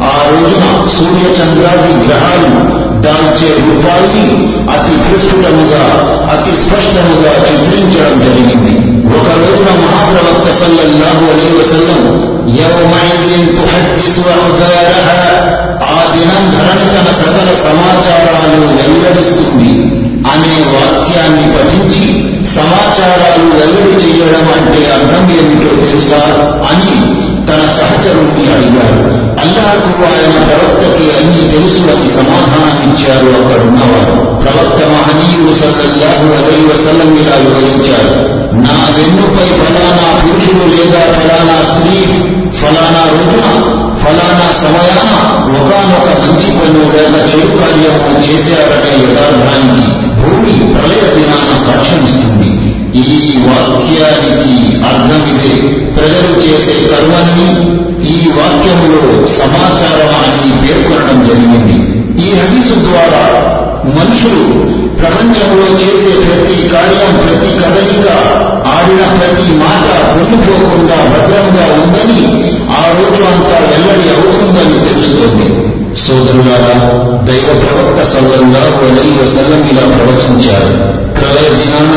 A: ఆ రోజున సూర్య చంద్రాది గ్రహాలు దాల్చే రూపాల్ని అతి ప్రస్ఫుటముగా అతి స్పష్టముగా చిత్రించడం జరిగింది. ఒక రోజున మహాప్రవక్త సల్లల్లాహు అలీ వసల్లం యౌమైజిన్ తుహద్దిసు అఖ్బారహా ఆ దినం ధరణి తన సకల సమాచారాలు వెల్లడిస్తుంది అనే వాక్యాన్ని పఠించి సమాచారాలు వెల్లడి చేయడం అంటే అర్థం ఏమిటో తెలుసా? అని తన సహచరుణ్ణి అడిగారు అల్లాహకు ఆయన ప్రవక్తకి అన్ని తెలుసు అని సమాధానమిచ్చారు అక్కడున్నవారు ప్రవక్త మహనీయుడు సల్లల్లాహు అలై వసల్లం ఇలా వివరించారు నా వెన్నుపై ఫలానా పురుషుడు లేదా ఫలానా స్త్రీ ఫలానా రోజున ఫలానా సమయాన ఒకనొక మంచి పనులు లేక చెడు కార్యము చేశారనే యథార్థానికి భూమి ప్రళయ దినాన సాక్ష్యమిస్తుంది ఈ వాక్యానికి అర్థమిదే ప్రజలు చేసే కర్మని ఈ వాక్యంలో సమాచారం అని పేర్కొనడం జరిగింది. ఈ హదీసు ద్వారా మనుషులు ప్రపంచంలో చేసే ప్రతి కార్యం ప్రతి కదలిక ఆడిన ప్రతి మాట పొల్లిపోకుండా భద్రంగా ఉందని ఆ రోజు అంతా వెల్లడి అవుతుందని తెలుస్తోంది. సోదరులారా దైవ ప్రవక్త సల్లల్లాహు అలైహి వసల్లం ఇలా ప్రవచించారు. ప్రళయ దినాన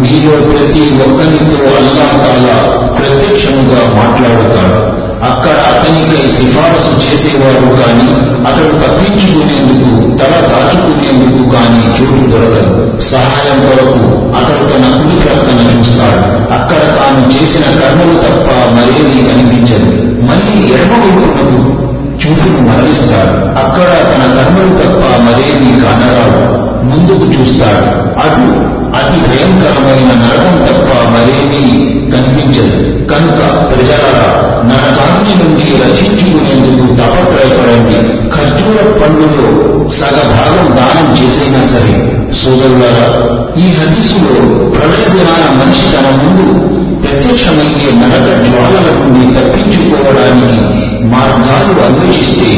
A: మీలో ప్రతి ఒక్కరితో అల్లా తాలా ప్రత్యక్షముగా మాట్లాడుతాడు. అక్కడ అతనికై సిఫారసు చేసేవాడు కాని అతడు తప్పించుకునేందుకు తల దాచుకునేందుకు కాని చోటు దొరకదు. సహాయం కొరకు అతడు తన కుడి ప్రక్కన చూస్తాడు. అక్కడ తాను చేసిన కర్మలు తప్ప మరేది కనిపించదు. మళ్ళీ ఎడమవైపునకు చూపును మరలిస్తాడు. అక్కడ తన కర్మలు తప్ప మరేది కానరాడు ముందుకు చూస్తాడు. అటు అతి భయంకరమైన నరకం తప్ప మరేమీ కనిపించదు. కనుక ప్రజలారా నరకాన్ని నుండి రక్షించుకునేందుకు తపత్రయపడండి. ఖర్జూర పండులో సగ భాగం దానం చేసైనా సరే. సోదరులారా ఈ హదీసులో ప్రళయ దినాన మనిషి తన ముందు ప్రత్యక్షమయ్యే నరక జ్వాలల నుండి తప్పించుకోవడానికి మార్గాలు అన్వేషిస్తే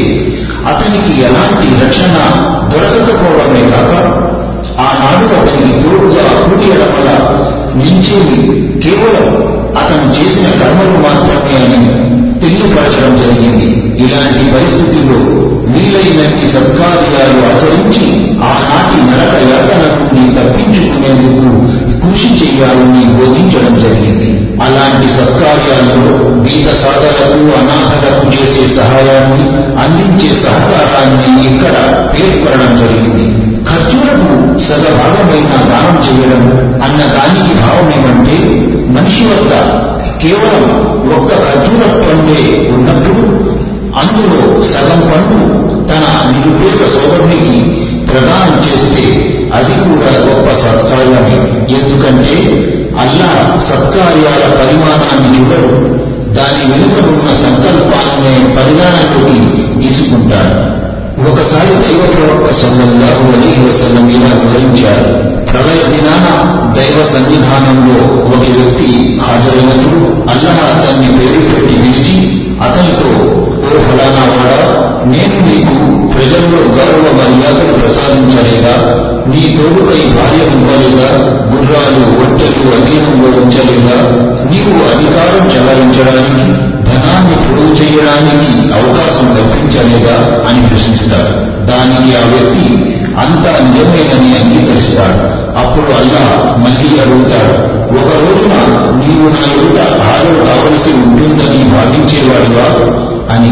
A: అతనికి ఎలాంటి రక్షణ దొరకకపోవడమే కాక ఆనాడు అతనికి తోడుగా కూడి ఎడమల నిలిచేవి కేవలం అతను చేసిన కర్మలు మాత్రమే అని తెలియపరచడం జరిగింది. ఇలాంటి పరిస్థితుల్లో వీలైనన్ని సత్కార్యాలు ఆచరించి ఆనాటి నరక యాతన నుండి తప్పించుకునేందుకు కృషి చేయాలని బోధించడం జరిగింది. అలాంటి సత్కార్యాలలో బీద సాధలకు అనాథలకు చేసే సహాయాన్ని అందించే సహకారాన్ని ఇక్కడ పేర్కొనడం జరిగింది. ఖర్జూరపు సగభాగమైన దానం చేయడం అన్న దానికి భావమేమంటే మనిషి వద్ద కేవలం ఒక్క ఖర్జూర పండే ఉన్నప్పుడు అందులో సగం పండు తన నిరుపేద సోదరునికి ప్రదానం చేస్తే అది కూడా గొప్ప సత్కార్యమే. ఎందుకంటే అల్లా సత్కార్యాల పరిమాణాన్ని చూడడు. దాని వెనుక ఉన్న సంకల్పాలనే పరిధానంలోకి తీసుకుంటాడు. ఒకసారి దైవ ప్రవక్త సల్లల్లాహు అలీ వసలం ఇలా వివరించారు. ప్రళయ దినాన దైవ సన్నిధానంలో ఒక వ్యక్తి హాజరైనప్పుడు అల్లాహ్ అతన్ని పేరు పెట్టి పిలిచి అతనితో ఓ ఫలానా వాడా నేను నీకు ప్రజల్లో గౌరవ మర్యాదలు ప్రసాదించలేదా? నీ తోడుకై భార్యను ఇవ్వలేదా? గుర్రాలు ఒంటెలు అధీనంలో ఉంచలేదా? నీవు అధికారం చెలాయించడానికి ధనాన్ని పొడుగు చేయడానికి అవకాశం కల్పించలేదా? అని ప్రశ్నిస్తారు దానికి ఆ వ్యక్తి అంతా నిజమేనని అంగీకరిస్తాడు. అప్పుడు అల్లా మళ్ళీ అడుగుతాడు ఒక రోజున నీవు నా ఎదుట హాజరు కావలసి ఉంటుందని భావించేవాడివా? అని.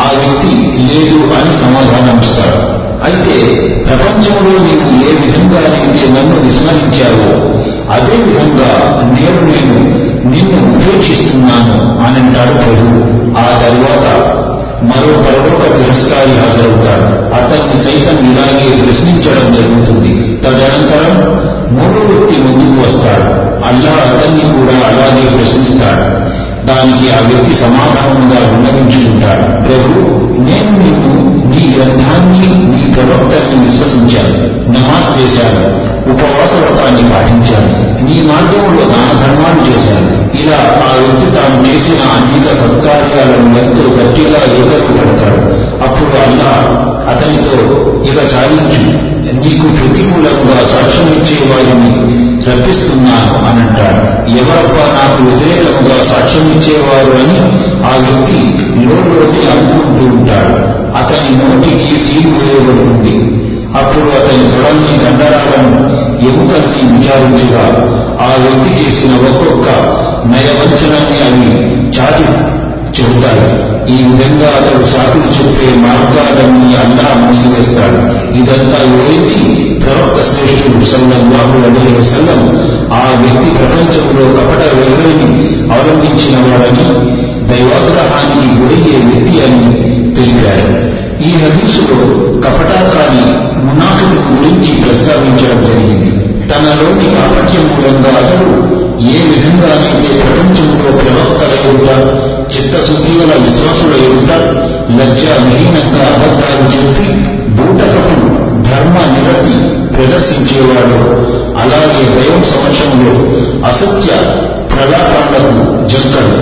A: ఆ వ్యక్తి లేదు అని సమాధానమిస్తాడు. అయితే ప్రపంచంలో నీవు ఏ విధంగా అయితే నన్ను విస్మరించావో అదే విధంగా నేను నేను నిన్ను ఉపేక్షిస్తున్నాను అని అంటాడు ప్రభు. ఆ తరువాత మరో పరలోక తిరస్కారి హాజరవుతాడు. అతన్ని సైతం ఇలాగే ప్రశ్నించడం జరుగుతుంది. తదనంతరం మూడో వ్యక్తి ముందుకు వస్తాడు. అల్లా అతన్ని కూడా అలాగే ప్రశ్నిస్తాడు. దానికి ఆ వ్యక్తి సమాధానంగా విన్నవించుకుంటాడు ప్రభు నేను నిన్ను నీ గ్రంథాన్ని నీ ప్రవక్తని విశ్వసించాను. నమాజ్ చేశాను. ఉపవాస వ్రతాన్ని పాటించాను. నీ మార్గంలో దాన ధర్మాలు చేశాను. ఇలా ఆ వ్యక్తి తాను చేసిన అనేక సత్కార్యాలను ఎంతో గట్టిగా ఎగరు పెడతాడు. అప్పుడు అల్లా అతనితో ఇక చాలించు. నీకు ప్రతికూలంగా సాక్ష్యం ఇచ్చే వారిని రప్పిస్తున్నాను అని అంటాడు. ఎవరబ్బా నాకు వ్యతిరేకముగా సాక్ష్యం ఇచ్చేవారు అని ఆ వ్యక్తి లోలోనే అనుకుంటూ ఉంటాడు. అతని నోటికి సీలు వేయబడుతుంది. అప్పుడు అతని తొడల్ని కండరాలను ఎముకల్ని విచారించగా ఆ వ్యక్తి చేసిన ఒక్కొక్క నయవంచనాన్ని అవి చాటి చెబుతాయి ఈ విధంగా అతడు సాకులు చెప్పే మార్గాలన్నీ అల్లా మూసివేస్తాడు. ఇదంతా వివరించి ప్రవక్త శ్రేష్ఠుడు సల్లల్లాహు అలైహి వసల్లం ఆ వ్యక్తి ప్రపంచంలో కపట వైఖరిని అవలంబించిన వాడని దైవాగ్రహానికి గురయ్యే వ్యక్తి అని తెలిపారు. ఈ హదీసులో కపటాకాని మునాఫికు గురించి ప్రస్తావించడం జరిగింది. తనలోని కాపట్యం మూలంగా అతడు ఏ విధంగానైతే ప్రపంచంలో ప్రవక్తల ఎదుట చిత్తశుద్ధి గల విశ్వాసుల ఎదుట లజ్జాహీనంగా అబద్ధాలు చెప్పి బూటకపు ధర్మ నిరతి ప్రదర్శించేవాడు అలాగే దైవం సమక్షంలో అసత్య ప్రలాపాలకు జంకడు.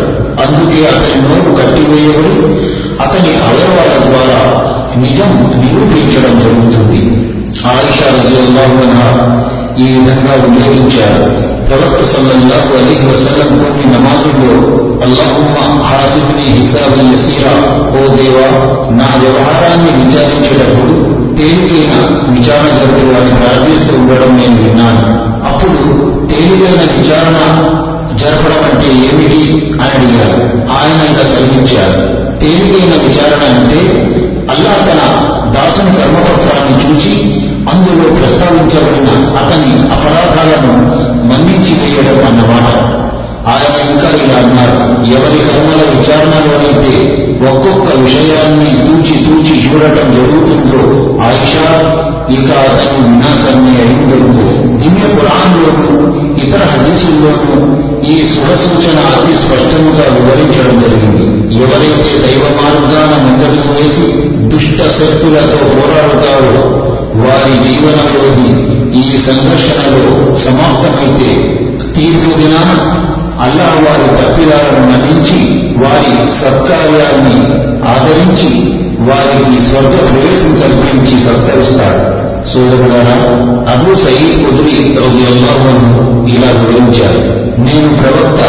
A: అందుకే అతని నోరు కట్టివేయబడి అతని అవయవాల ద్వారా నిజం నిరూపించడం జరుగుతుంది. ఆయిషా ఈ విధంగా ఉల్లేఖించారు. ప్రవక్త సల్లల్లాహు అలీహి వసల్లం కొన్ని నమాజుల్లో అల్లాహుమ్మ హాసిబ్ని హిసాబి యసీరా ఓ దేవా నా వ్యవహారాన్ని విచారించేటప్పుడు తేలికైన విచారణ జరుపు అని ప్రార్థిస్తూ ఉండడం నేను విన్నాను. అప్పుడు తేలికైన విచారణ జరపడం అంటే ఏమిటి? అని అడిగారు. ఆయన ఇంకా సెలవించారు తేలికైన విచారణ అంటే అల్లా తన దాసుని కర్మపత్రాన్ని చూచి అందులో ప్రస్తావించబడిన అతని అపరాధాలను మన్నించి వేయడం అన్నమాట. ఆయన ఇంకా ఇలా అన్నారు ఎవరి కర్మల విచారణలోనైతే ఒక్కొక్క విషయాన్ని తూచి తూచి చూడటం జరుగుతుందో ఆయిషా ఇక అతని వినాశాన్ని అయిందరుగు దివ్య పురాణంలోనూ ఇతర హదీసుల్లోనూ ఈ శుభ సూచన అతి స్పష్టముగా వివరించడం జరిగింది. ఎవరైతే దైవ మార్గాన ముందడుగు వేసి దుష్ట శక్తులతో పోరాడుతారో వారి జీవనంలోని ఈ సంఘర్షణలో సమాప్తమైతే తీర్పు దినాన అల్లా వారి తప్పిదాలను మన్నించి వారి సత్కార్యాన్ని ఆదరించి వారికి స్వర్గ ప్రవేశం కల్పించి సత్కరిస్తాడు సోదరుడారా అబూ సయీద్ కుదురి రోజు ఇలా వివరించారు. నేను ప్రవక్త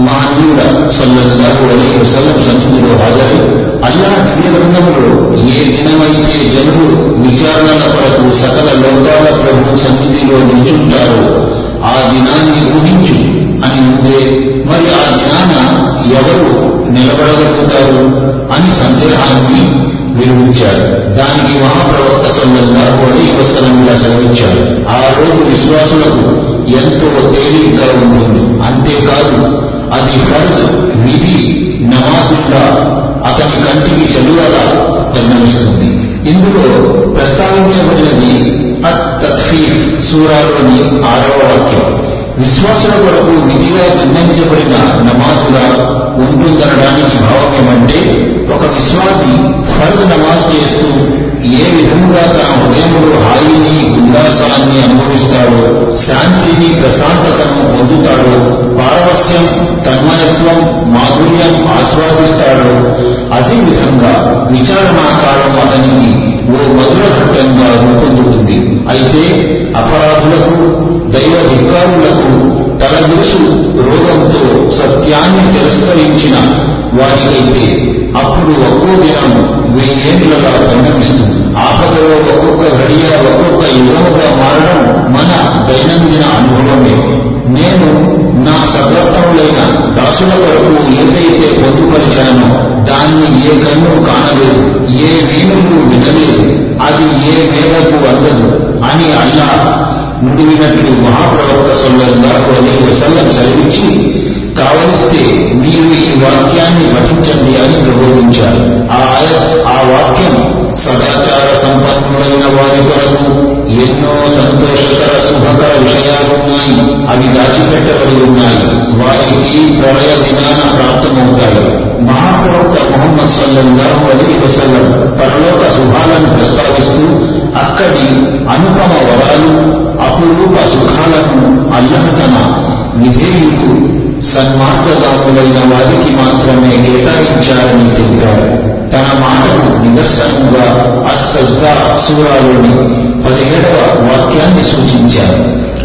A: మహనీయుడ సల్లల్లాహు అలైహి వసల్లం సన్నిధిలో హాజరై అల్లా దివ్య ఏ దినమైతే జనులు విచారణల కొరకు సకల లోకాల ప్రభు సన్నిధిలో నిలుచుంటారో ఆ దినాన్ని ఊహించు అని ఉందే మరి ఆ దినాన ఎవరు నిలబడగలుగుతారు అని సందేహాన్ని వెలువించారు దానికి మహాప్రవక్త సల్లల్లాహు అలైహి ఈ ఇలా సెలవించారు ఆ రోజు విశ్వాసులకు ఎంతో తేలికగా ఉంటుంది. అంతేకాదు అది ఫర్జ్ విధి నమాజుల్లా అతని కంటికి చదువలా పరిణమిస్తుంది ఇందులో ప్రస్తావించబడినది అత్ తత్ఫీఫ్ సూరాలోని ఆరవ వాక్యం. విశ్వాసుల కొరకు విధిగా నిర్ణయించబడిన నమాజుగా ఉంటుందనడానికి భావం ఏమంటే ఒక విశ్వాసి ఫర్జ్ నమాజ్ చేస్తూ ఏ విధంగా తన హృదయంలో హాయిని ఉల్లాసాన్ని అనుభవిస్తాడో శాంతిని ప్రశాంతతను పొందుతాడో పారవస్యం తన్మయత్వం మాధుర్యం ఆస్వాదిస్తాడో అదే విధంగా విచారణాకాలం అతనికి ఓ మధుర ఘట్టంగా రూపొందుతుంది. అయితే అపరాధులకు దైవ ధిక్కారులకు తన రోగంతో సత్యాన్ని తిరస్కరించిన వారికైతే అప్పుడు ఒక్కో దినం వెయ్యేళ్ళగా పరిణమిస్తుంది ఆపదలో ఒక్కొక్క ఘడియ ఒక్కొక్క యుగముగా మారడం మన దైనందిన అనుభవమే. నేను నా సద్వర్తములైన దాసుల కొరకు ఏదైతే పొందుపరిచానో దాన్ని ఏ కన్ను కానలేదు ఏ వీణులు వినలేదు అది ఏ మేరకు అందదు అని అల్లా నుడివినట్లు మహాప్రవక్త సొల్లాహు అలీ వసల్లం సెలవించి కావలిస్తే మీరు ఈ వాక్యాన్ని పఠించండి అని ప్రబోధించారు ఆ ఆయత్ ఆ వాక్యం సదాచార సంపన్నులైన వారి కొరకు ఎన్నో సంతోషకర శుభకర విషయాలున్నాయి. అవి దాచిపెట్టబడి ఉన్నాయి. వారికి ప్రళయ దినాన ప్రాప్తమవుతాయి. మహాప్రవక్త మొహమ్మద్ సల్లల్లాహు అలీ వసల్లం పరలోక శుభాలను ప్రస్తావిస్తూ అక్కడి అనుపమ వరాలు అపురూప సుఖాలను అల్లహ తన విధేయులు సన్మార్గదారులైన వారికి మాత్రమే కేటాయించారని తెలిపారు. తన మాటకు నిదర్శనంగా అస్సజ్గా సూరాలోని పదిహేడవ వాక్యాన్ని సూచించారు.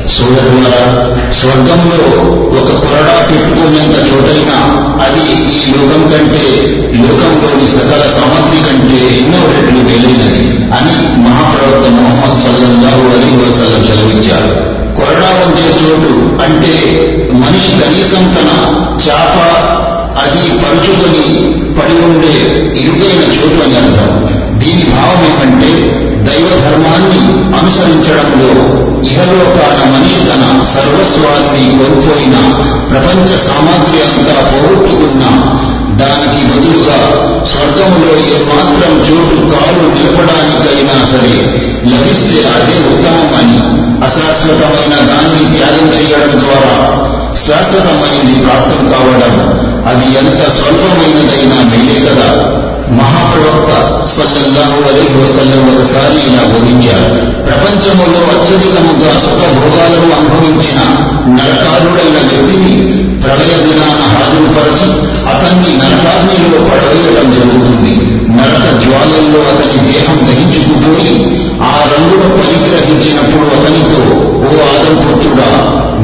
A: సోదరులారా స్వర్గంలో ఒక కొరడా పెట్టుకునేంత చోటైనా అది ఈ లోకం కంటే లోకంలోని సకల సామగ్రి కంటే ఎన్నో రెట్లు వెళ్ళినది అని మహాప్రవక్త మొహమ్మద్ సల్లల్లాహు అలీ వసల్లం సెలవిచ్చారు. కొరడా వంచే చోటు అంటే మనిషి కనీసం తన చాప అది పరుచుకొని పడి ఉండే ఇరుగైన చోటు అని అర్థం. దీని భావం ఏమంటే దైవ ధర్మాన్ని అనుసరించడంలో ఇహలోకాల మనిషి తన సర్వస్వాన్ని కోల్పోయిన ప్రపంచ సామాగ్రి అంతా పోగొట్టుకున్న దానికి బదులుగా స్వర్గంలో ఏమాత్రం చోటు కాలు నిలపడానికైనా సరే లభిస్తే అదే ఉత్తమమని అశాశ్వతమైన దాన్ని త్యాగం చేయడం ద్వారా శాశ్వతమైంది ప్రాప్తం కావడం అది ఎంత స్వల్పమైనదైనా మేలే కదా. మహాప్రవక్త సల్లల్లాహు అలీ వసల్లం ఒకసారి ఇలా బోధించారు. ప్రపంచంలో అత్యధికముగా సుఖభోగాలను అనుభవించిన నరకారుడైన వ్యక్తిని ప్రళయ దినాన హాజరుపరచి అతన్ని నరకాగ్నిలో పడవేయడం జరుగుతుంది. నరక జ్వాలల్లో అతని దేహం దహించుకుపోయి ఆ రంగును పరిగ్రహించినప్పుడు అతనితో ఓ ఆదంపుత్రుడా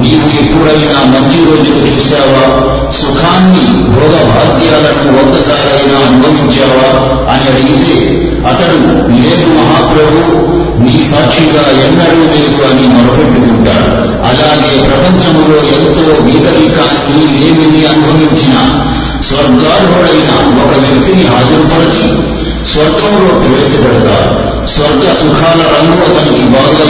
A: నీవు ఎప్పుడైనా మంచి రోజులు చూశావా? సుఖాన్ని భోగ భాగ్యాలను ఒక్కసారైనా అనుభవించావా? అని అడిగితే అతడు లేదు మహాప్రభు నీ సాక్షిగా ఎన్నడూ లేదు అని మొరపెట్టుకుంటాడు. అలాగే ప్రపంచంలో ఎంతో వీతరికాన్ని లేమిని అనుభవించిన స్వర్గార్హుడైన ఒక వ్యక్తిని హాజరుపరచి స్వర్గంలో ప్రవేశపెడతారు స్వర్గ సుఖాల రంగు అతనికి బాగా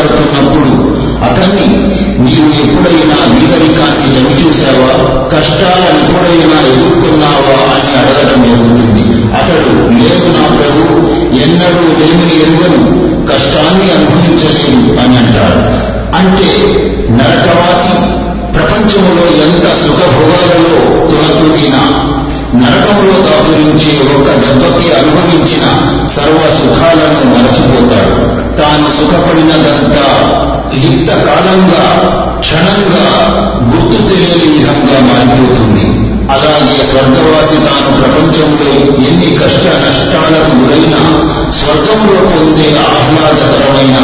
A: తేలియాడుతున్నప్పుడు అతన్ని నీవు ఎప్పుడైనా వీదరికాన్ని చవిచూశావా కష్టాలను ఎప్పుడైనా ఎదుర్కొన్నావా? అని అడగడం జరుగుతుంది అతడు లేదు నా ప్రభు ఎన్నడూ లేని ఎరుగను కష్టాన్ని అనుభవించలేదు అని అంటాడు. అంటే నరకవాసి ప్రపంచంలో ఎంత సుఖభోగాలలో తులతూగినా నరకంలో దాపురించి ఒక్క దెబ్బకి అనుభవించిన సర్వ సుఖాలను మరచిపోతాడు. తాను సుఖపడినదంతా లిప్త కాలంగా క్షణంగా గుర్తు తెలియని విధంగా మారిపోతుంది. అలాగే స్వర్గవాసి తాను ప్రపంచంలో ఎన్ని కష్ట నష్టాలకు గురైనా స్వర్గంలో పొందే ఆహ్లాదకరమైన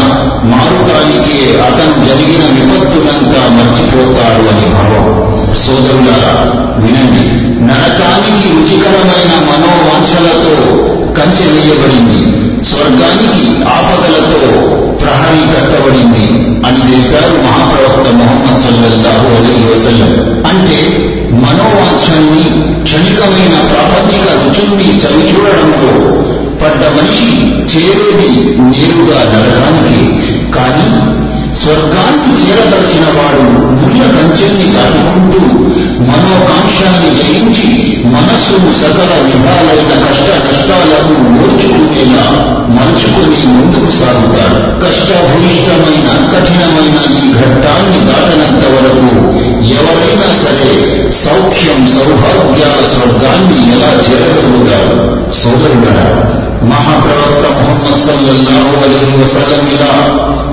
A: మారుతానికే అతను జరిగిన విపత్తునంతా మర్చిపోతాడు అని భావం. సోదరులారా వినండి. నరకానికి రుచికరమైన మనోవాంఛలతో కంచె వేయబడింది స్వర్గానికి ఆపదలతో ప్రహరీ కట్టబడింది అని తెలిపారు మహాప్రవక్త మొహమ్మద్ సల్లల్లాహు అలీ వసల్లం. అంటే మనోవాంఛల్ని క్షణికమైన ప్రాపంచిక రుచుల్ని చవిచూడడంలో పడ్డ మనిషి చేరేది నేరుగా నరకానికి. కానీ స్వర్గానికి చేరదలచిన వాడు ముళ్ళ కంచెల్ని దాటుకుంటూ మనోకాంక్షల్ని జయించి మనస్సును సకల విధాలైన కష్ట కష్టాలను ఓర్చుకునేలా మలుచుకుని ముందుకు సాగుతాడు. కష్టభూయిష్టమైన కఠినమైన ఈ ఘట్టాన్ని దాటనంత వరకు ఎవరైనా సరే సౌఖ్యం సౌభాగ్యాల స్వర్గాన్ని ఎలా చేరగలుగుతారు? సోదరుడరా మహాప్రవక్త మొహమ్మద్ సల్లల్లాహు అలైహి వసల్లం ఇలా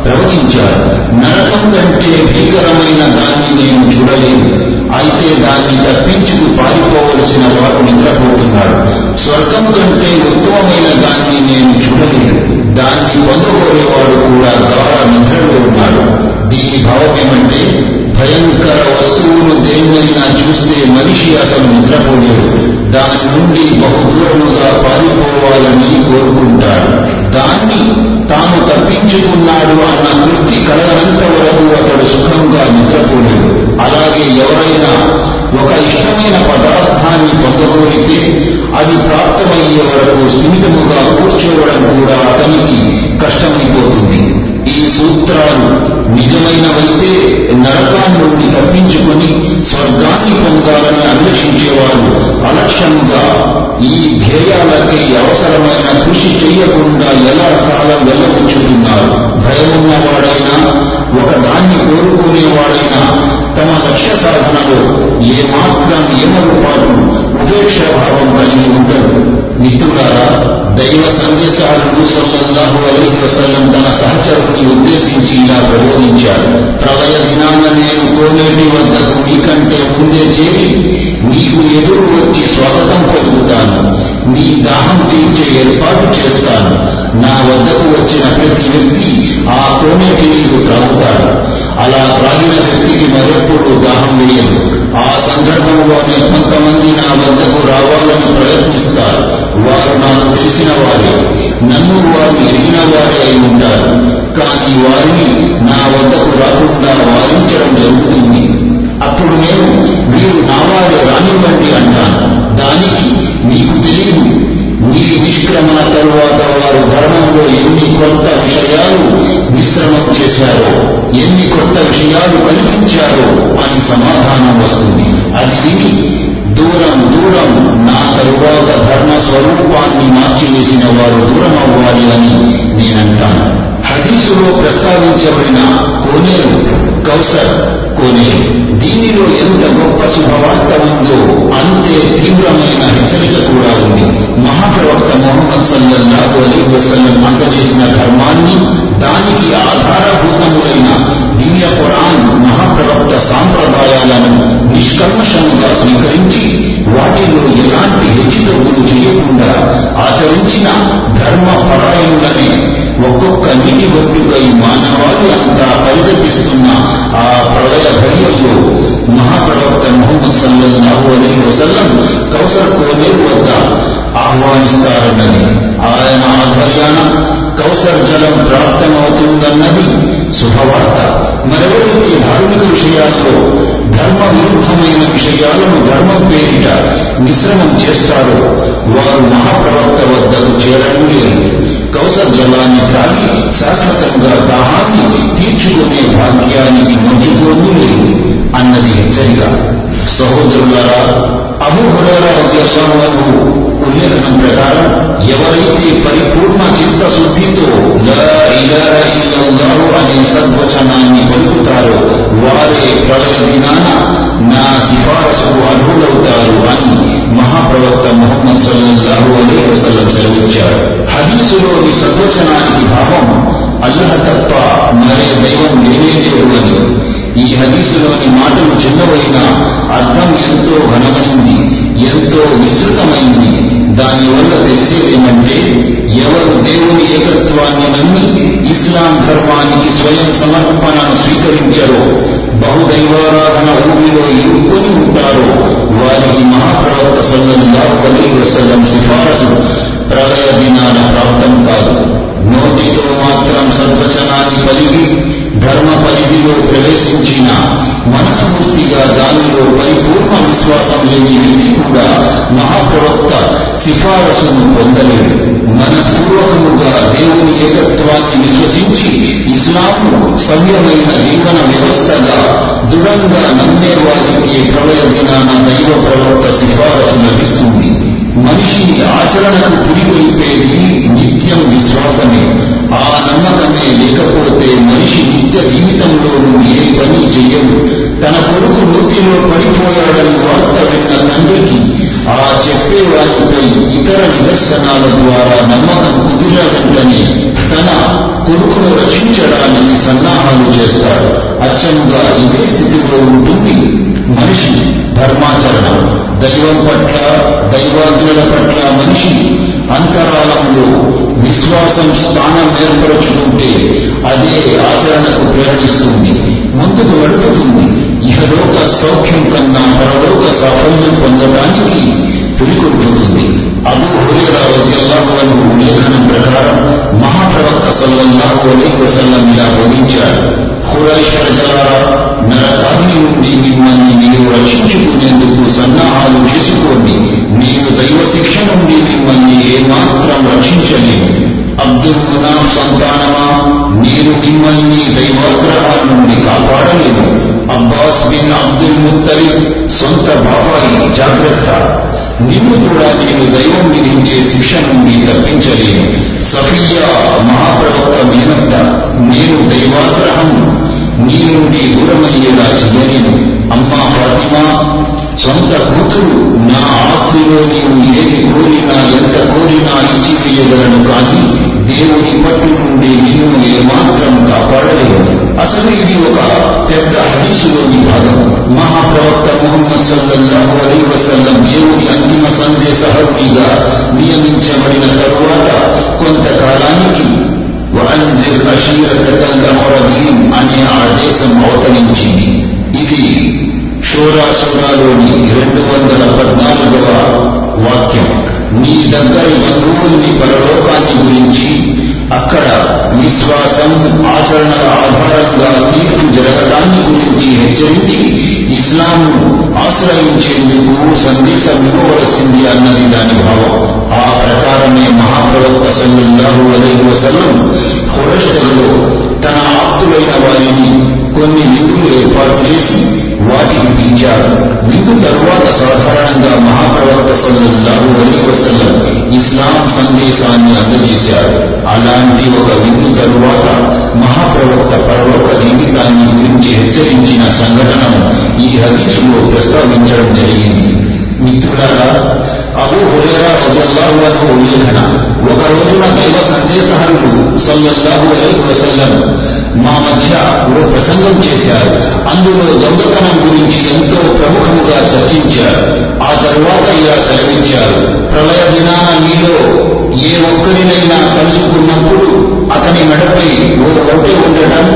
A: ప్రవచించారు. నరకం కంటే భీకరమైన దాన్ని నేను చూడలేదు. అయితే దాన్ని తప్పించుకు పారిపోవలసిన వారు నిద్రపోతున్నారు. స్వర్గం కంటే ఉత్తమమైన దాన్ని నేను చూడలేదు. దాన్ని పొందుకోలేవాడు కూడా గాఢ నిద్రలో ఉన్నాడు దీని భావం ఏమంటే భయంకర వస్తువును దేన్నైనా చూస్తే మనిషి అసలు నిద్రపోలేడు. దాని నుండి బహుదూరముగా పారిపోవాలని కోరుకుంటాడు. దాన్ని తాను తప్పించుకున్నాడు అన్న తృప్తి కలగనంత వరకు అతడు సుఖంగా నిద్రపోలేడు అలాగే ఎవరైనా ఒక ఇష్టమైన పదార్థాన్ని పొందగలిగితే అది ప్రాప్తమయ్యే వరకు స్థిమితముగా కూర్చోవడం కూడా అతనికి కష్టమైపోతుంది. ఈ సూత్రాలు నిజమైనవైతే నరకాన్ని నుండి తప్పించుకొని స్వర్గాన్ని పొందాలని అన్వేషించేవారు అలక్ష్యంగా ఈ ధ్యేయాలకి అవసరమైన కృషి చేయకుండా ఎలా కాలం వెళ్ళవచ్చుతున్నారు భయమున్నవాడైనా ఒకదాన్ని కోరుకునేవాడైనా తమ లక్ష్య సాధనలో ఏమాత్రం ఏమరుపాటు ఉపేక్షాభావం కలిగి ఉంటాడు మిత్రులారా దైవ సందేశాలు సల్లల్లాహు అలైహి వసల్లం తన సహచరుని ఉద్దేశించి ఇలా ప్రబోధించాడు. ప్రళయ దినాన నేను కోనేటి వద్దకు మీకంటే ముందే చేరి మీకు ఎదురు వచ్చి స్వాగతం పలుకుతాను మీ దాహం తీర్చే ఏర్పాటు చేస్తాను. నా వద్దకు వచ్చిన ప్రతి వ్యక్తి ఆ కోనేటి నీరు త్రాగుతాడు. అలా త్రాగిన వ్యక్తికి మరెప్పుడు దాహం వేయదు. ఆ సందర్భంలోనే కొంతమంది నా వద్దకు రావాలని ప్రయత్నిస్తారు. వారు నాకు తెలిసిన వారే. నన్ను వారు ఎరిగిన వారే అయి ఉంటారు. కానీ వారిని నా వద్దకు రాకుండా వారించడం జరుగుతుంది. అప్పుడు నేను మీరు నా వారే రానివ్వండి అంటాను. దానికి మీకు తెలియదు. ఈ నిష్క్రమణ తరువాత వారు ధర్మంలో ఎన్ని కొత్త విషయాలు మిశ్రమం చేశారో ఎన్ని కొత్త విషయాలు కల్పించారో అని సమాధానం వస్తుంది. అది విని దూరం దూరం నా తరువాత ధర్మ స్వరూపాన్ని మార్చివేసిన వారు దూరం అవ్వాలి అని నేనంటాను. హదీసులో ప్రస్తావించబడిన కోనేరు కౌసర్ కొని దీనిలో ఎంత గొప్ప శుభవార్త ఉందో అంతే తీవ్రమైన హెచ్చరిక కూడా ఉంది. మహాప్రవక్త మొహమ్మద్ సల్లల్లాహు అలీ వసల్లం అందజేసిన ధర్మాన్ని దానికి ఆధారభూతములైన దివ్య పురాణ్ మహాప్రవక్త సాంప్రదాయాలను నిష్కల్మషంగా స్వీకరించి వాటిలో ఎలాంటి హెచ్చుతగ్గులు చేయకుండా ఆచరించిన ధర్మ పరాయణులనే ఒక్కొక్క నీటి ఒడ్డుకై మానవాళి అంతా పరితపిస్తున్న ఆ ప్రళయ ఘడియల్లో మహాప్రవక్త మొహమ్మద్ సల్లల్లాహు అలైహి వసల్లం కౌసర్ కోనేరు వద్ద ఆహ్వానిస్తారన్నది. ఆయన ఆధ్వర్యాన కౌసర్ జలం ప్రాప్తమవుతుందన్నది శుభవార్త. మరెవరైతే ధార్మిక విషయాల్లో ధర్మ విరుద్ధమైన విషయాలను ధర్మం పేరిట మిశ్రమం చేస్తారో వారు మహాప్రవక్త వద్దకు చేరడం లేదు. కౌసర్ జలాన్ని త్రాగి శాశ్వతంగా దాహాన్ని తీర్చుకునే భాగ్యానికి నొచ్చుకోను లేదు అన్నది హెచ్చరిక సహోదరులారా అబు హురేరా ఉల్లేఖనం ప్రకారం ఎవరైతే పరిపూర్ణ చిత్తశుద్ధితో అనే సద్వచనాన్ని పలుకుతారో వారే ప్రళయ దినాన నా సిఫారసుకు అర్హులవుతారు. ప్రవక్త ముహమ్మద్ సల్లల్లాహు అలీ వసల్లం సెలవిచ్చారు. హదీసులోని సద్వచనానికి భావం అల్లహ తప్ప మరే దైవం లేనే లేడు అని ఈ హదీసులోని మాటలు చిన్నవైన అర్థం ఎంతో ఘనమైంది ఎంతో విస్తృతమైంది. దానివల్ల తెలిసేదేమంటే ఎవరు దేవుని ఏకత్వాన్ని నమ్మి ఇస్లాం ధర్మానికి స్వయం సమర్పణను స్వీకరించరో బహుదైవారాధన ఊరిలో ఇరుక్కొని ఉంటారో వారికి మహాప్రవక్త సల్లల్లాహు అలైహి వసల్లం సిఫారసు ప్రళయ దినాన ప్రాప్తం కాదు నోటితో మాత్రం సద్వచనాన్ని పలిగి ధర్మ పరిధిలో ప్రవేశించిన మనస్ఫూర్తిగా దానిలో పరిపూర్ణ విశ్వాసం లేని వ్యక్తి కూడా మహాప్రవక్త సిఫారసును పొందలేడు. మనస్పూర్వకముగా దేవుని ఏకత్వాన్ని విశ్వసించి ఇస్లాంను సవ్యమైన జీవన వ్యవస్థగా దృఢంగా నమ్మే వారికి ప్రళయ దినాన దైవ ప్రవక్త సిఫారసు లభిస్తుంది. మనిషి ఆచరణకు పురికొల్పేది నిత్యం విశ్వాసమే. ఆ నమ్మకమే లేకపోతే మనిషి నిత్య జీవితంలోనూ ఏ పని చెయ్యడు. తన కొడుకు మృతిలో పడిపోయాడని వార్త విన్న తండ్రికి ఆ చెప్పేవారిపై ఇతర నిదర్శనాల ద్వారా నమ్మకం కుదిర తన కొడుకును రక్షించడానికి సన్నాహాలు చేస్తాడు. అచ్చంగా ఇదే స్థితిలో ఉంటుంది మనిషి ధర్మాచరణ. దైవం పట్ల దైవాజ్ఞల పట్ల మనిషి అంతరాలంలో విశ్వాసం స్థానం ఏర్పరచుకుంటే అదే ఆచరణకు ప్రేరణిస్తుంది ముందుకు నడుపుతుంది. ఇహలోక సౌఖ్యం కన్నా పరలోక సాఫల్యం పొందడానికి పురికొల్పుతుంది అబూ హురేరా రజియల్లాహు అన్హు ఉల్లేఖనం ప్రకారం మహాప్రవక్త సల్లల్లాహు అలైహి వసల్లం ఇలా బోధించారు ఖురైష్ ప్రజలారా నరకాగ్ని నుండి మిమ్మల్ని మీరు రక్షించుకునేందుకు సన్నాహాలు చేసుకోండి మీరు దైవ శిక్ష నుండి మిమ్మల్ని ఏమాత్రం రక్షించలేము అబ్దుల్ మునాఫ్ సంతానమా నేను మిమ్మల్ని దైవాగ్రహాల నుండి కాపాడలేను అబ్బాస్ బిన్ అబ్దుల్ ముత్తలిబ్ సొంత బాబాయి జాగ్రత్త. నిన్ను కూడా నేను దైవం విధించే శిక్ష నుండి తప్పించలేను. సఫియా మహాప్రవక్త మేనత్త నేను దైవాగ్రహం. నీ నుండి దూరమయ్యేలా చెయ్యలేను అమ్మా ఫాతిమా సొంత కూతురు నా ఆస్తిలో నీవు ఏది కోరినా ఎంత కోరినా ఇచ్చివేయగలను కానీ దేవుని పట్టు నుండి నిన్ను ఏమాత్రం కాపాడలేవు అసలు ఇది ఒక పెద్ద హదీసులోని భాగం మహాప్రవక్త ముహమ్మద్ సల్లల్లాహు అలీ వసల్లం దేవుని అంతిమ సందేశహరునిగా నియమించబడిన తరువాత కొంతకాలానికి వఅన్జిర్ అషీరతకల్ అహ్రబీన్ అనే ఆదేశం అవతరించింది ఇది షూరా సూరాలోని రెండు వందల పద్నాలుగవ వాక్యం నీ దగ్గరి బంధువుల్ని పరలోకాన్ని గురించి అక్కడ విశ్వాసం ఆచరణల ఆధారంగా తీర్పు జరగడాన్ని గురించి హెచ్చరించి ఇస్లాంను ఆశ్రయించేందుకు సందేశం ఇవ్వవలసింది అన్నది దాని భావం. ఆ ప్రకారమే మహాప్రవక్త సల్లల్లాహు అలైహి వసల్లం హురష్లో తన ఆప్తులైన వారిని కొన్ని విధులు ఏర్పాటు చేసి వాటికి పిలిచారు మీకు తరువాత సాధారణంగా మహాప్రవక్త సల్లల్లాహు అలైహి వసల్లం ఇస్లాం సందేశాన్ని అందజేశారు అలాంటి ఒక విందు తరువాత మహాప్రవక్త పరలోక జీవితాన్ని గురించి హెచ్చరించిన సంఘటనను ఈ హదీసులో ప్రస్తావించడం జరిగింది. మిత్రులారా అబూ హురేరా రజల్లాహు అను ఉల్లేఖన ఒక రోజున దైవ సందేశహరుడు సల్లల్లాహు అలీ వసల్లం మా మధ్య ఓ ప్రసంగం చేశారు. అందులో దొంగతనం గురించి ఎంతో ప్రముఖముగా చర్చించారు. ఆ తరువాత ఇలా సెలవించారు ప్రళయ దినాన మీలో ఏ ఒక్కరినైనా కలుసుకున్నప్పుడు అతని మెడపై ఓ రొట్టె ఉండటం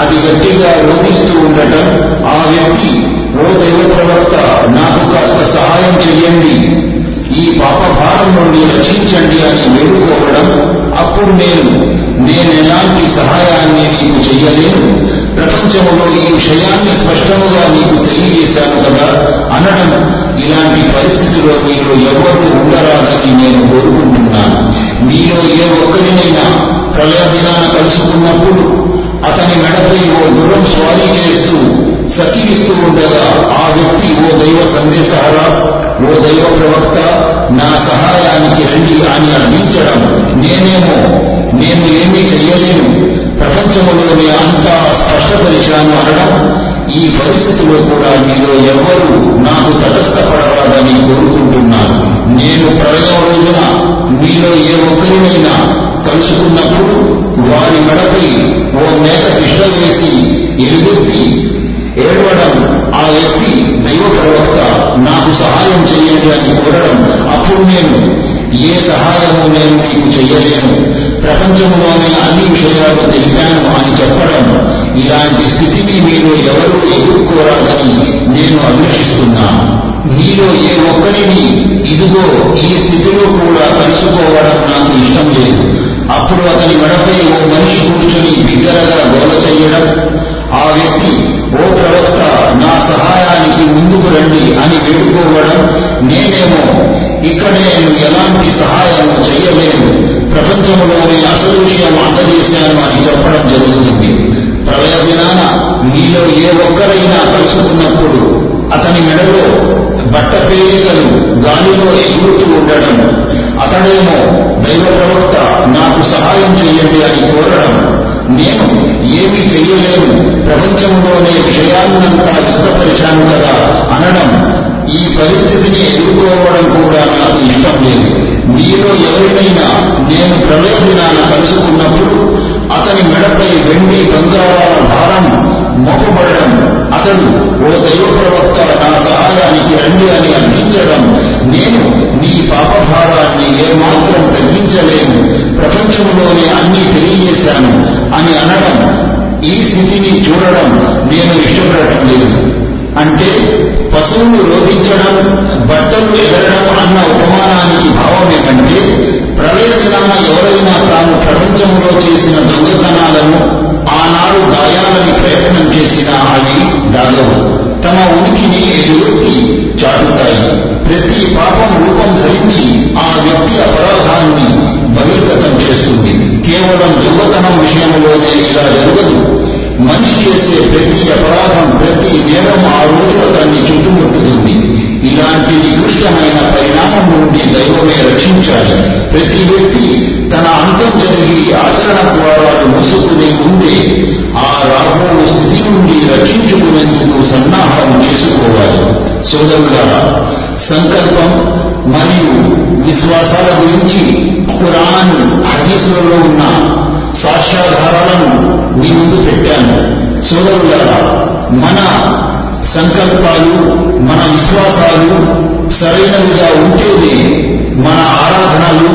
A: అది గట్టిగా రోధిస్తూ ఉండటం ఆ వ్యక్తి ఓ దైవ ప్రవక్త నాకు కాస్త సహాయం చెయ్యండి. ఈ పాప భారం నుండి రక్షించండి అని వేడుకోవడం అప్పుడు నేను నేను ఎలాంటి సహాయాన్ని నీకు చెయ్యలేను. ప్రపంచంలో ఈ విషయాన్ని స్పష్టముగా నీకు తెలియజేశాను కదా. అనడం ఇలాంటి పరిస్థితిలో మీరు ఎవరు ఉండరాదని నేను కోరుకుంటున్నాను. మీలో ఏ ఒక్కరినైనా ప్రళయ దినాన కలుసుకున్నప్పుడు అతని మెడపై ఓ గుర్రం స్వారీ చేస్తూ సకిలిస్తూ ఉండగా ఆ వ్యక్తి ఓ దైవ సందేశహరా ఓ దైవ ప్రవక్త నా సహాయానికి రండి అని అర్థించడం నేనేమో నేను ఏమీ చెయ్యలేను. ప్రపంచంలోనే అంతా స్పష్టపరిచాను అనడం ఈ పరిస్థితిలో కూడా మీలో ఎవ్వరూ నాకు తటస్థపడరాదని కోరుకుంటున్నాను నేను ప్రళయం రోజున మీలో ఏ ఒక్కరినైనా కలుసుకున్నప్పుడు వారి మెడపై ఓ మేక తిష్ట వేసి ఎలుగెత్తి ఏడవడం ఆ వ్యక్తి దైవ ప్రవక్త నాకు సహాయం చేయండి అని కోరడం అప్పుడు నేను ఏ సహాయము నేను మీకు చెయ్యలేను. ప్రపంచంలోని అన్ని విషయాలు తెలిపాను అని చెప్పడం ఇలాంటి స్థితిని మీరు ఎవరు ఎదుర్కోరాదని నేను అన్వేషిస్తున్నాను మీలో ఏ ఒక్కరిని ఇదిగో ఈ స్థితిలో కూడా కలుసుకోవడం నాకు ఇష్టం లేదు. అప్పుడు అతని మెడపై ఓ మనిషి కూర్చుని బిగ్గరగా గోల చెయ్యడం ఆ వ్యక్తి ఓ ప్రవక్త నా సహాయానికి ముందుకు రండి అని వేడుకోవడం నేనేమో. ఇక్కడ నేను ఎలాంటి సహాయం చెయ్యలేను ప్రపంచంలోని అసలు విషయం అందజేశాను అని చెప్పడం జరుగుతుంది. ప్రళయ దినాన మీలో ఏ ఒక్కరైనా కలుసుకున్నప్పుడు అతని మెడలో బట్ట పేరికలు గాలిలో ఎగురుతూ ఉండడం అతడేమో దైవ ప్రవక్త నాకు సహాయం చేయండి అని కోరడం నేను ఏమీ చెయ్యలేను ప్రపంచంలోనే విషయాన్నంతా విస్తపరిచాను కదా అనడం. ఈ పరిస్థితిని ఎదుర్కోవడం కూడా నాకు ఇష్టం లేదు. మీలో ఎవరినైనా నేను ప్రళయదినాన కలుసుకున్నప్పుడు అతని మెడపై వెండి బంగారాల భారం మోపబడడం అతడు ఓ దైవ ప్రవక్త నా సహాయానికి రండి అని అర్థించడం నేను నీ పాపభారాన్ని ఏమాత్రం తగ్గించలేను. ప్రపంచంలోనే అన్ని తెలియజేశాను అని అనడం ఈ స్థితిని చూడడం నేను ఇష్టపడటం లేదు. అంటే పశువులు రోధించడం బట్టలు ఎగరడం అన్న ఉపమానానికి భావం ఏమంటే ప్రళయ దినాన ఎవరైనా తాను ప్రపంచంలో చేసిన దొంగతనాలను ఆనాడు దాయాలని ప్రయత్నం చేసిన అవి దాగవు తమ ఉనికిని ఎదురెత్తి చాటుతాయి. ప్రతి పాపం రూపం ధరించి ఆ వ్యక్తి అపరాధాన్ని బహిర్గతం చేస్తుంది. కేవలం యువతనం విషయంలోనే ఇలా జరగదు. మనిషి చేసే ప్రతి అపరాధం ప్రతి నేరం ఆ రోజులో దాన్ని చుట్టుముట్టుతుంది. ఇలాంటి నికృష్టమైన పరిణామం నుండి దైవమే రక్షించాలి. ప్రతి వ్యక్తి తన అంతం జరిగి ఆచరణ ద్వారాలు మూసుకునే ముందే ఆ రాబో స్థితి నుండి రక్షించుకునేందుకు సన్నాహాలు చేసుకోవాలి. సోదరులారా సంకల్పం మరియు విశ్వాసాల గురించి ఖురాన్ హదీసులలో ఉన్న సాక్ష్యాధారాలను మీ ముందు పెట్టాను. సోదరులారా మన సంకల్పాలు మన విశ్వాసాలు సరైనవిగా ఉంటేనే మన ఆరాధనలు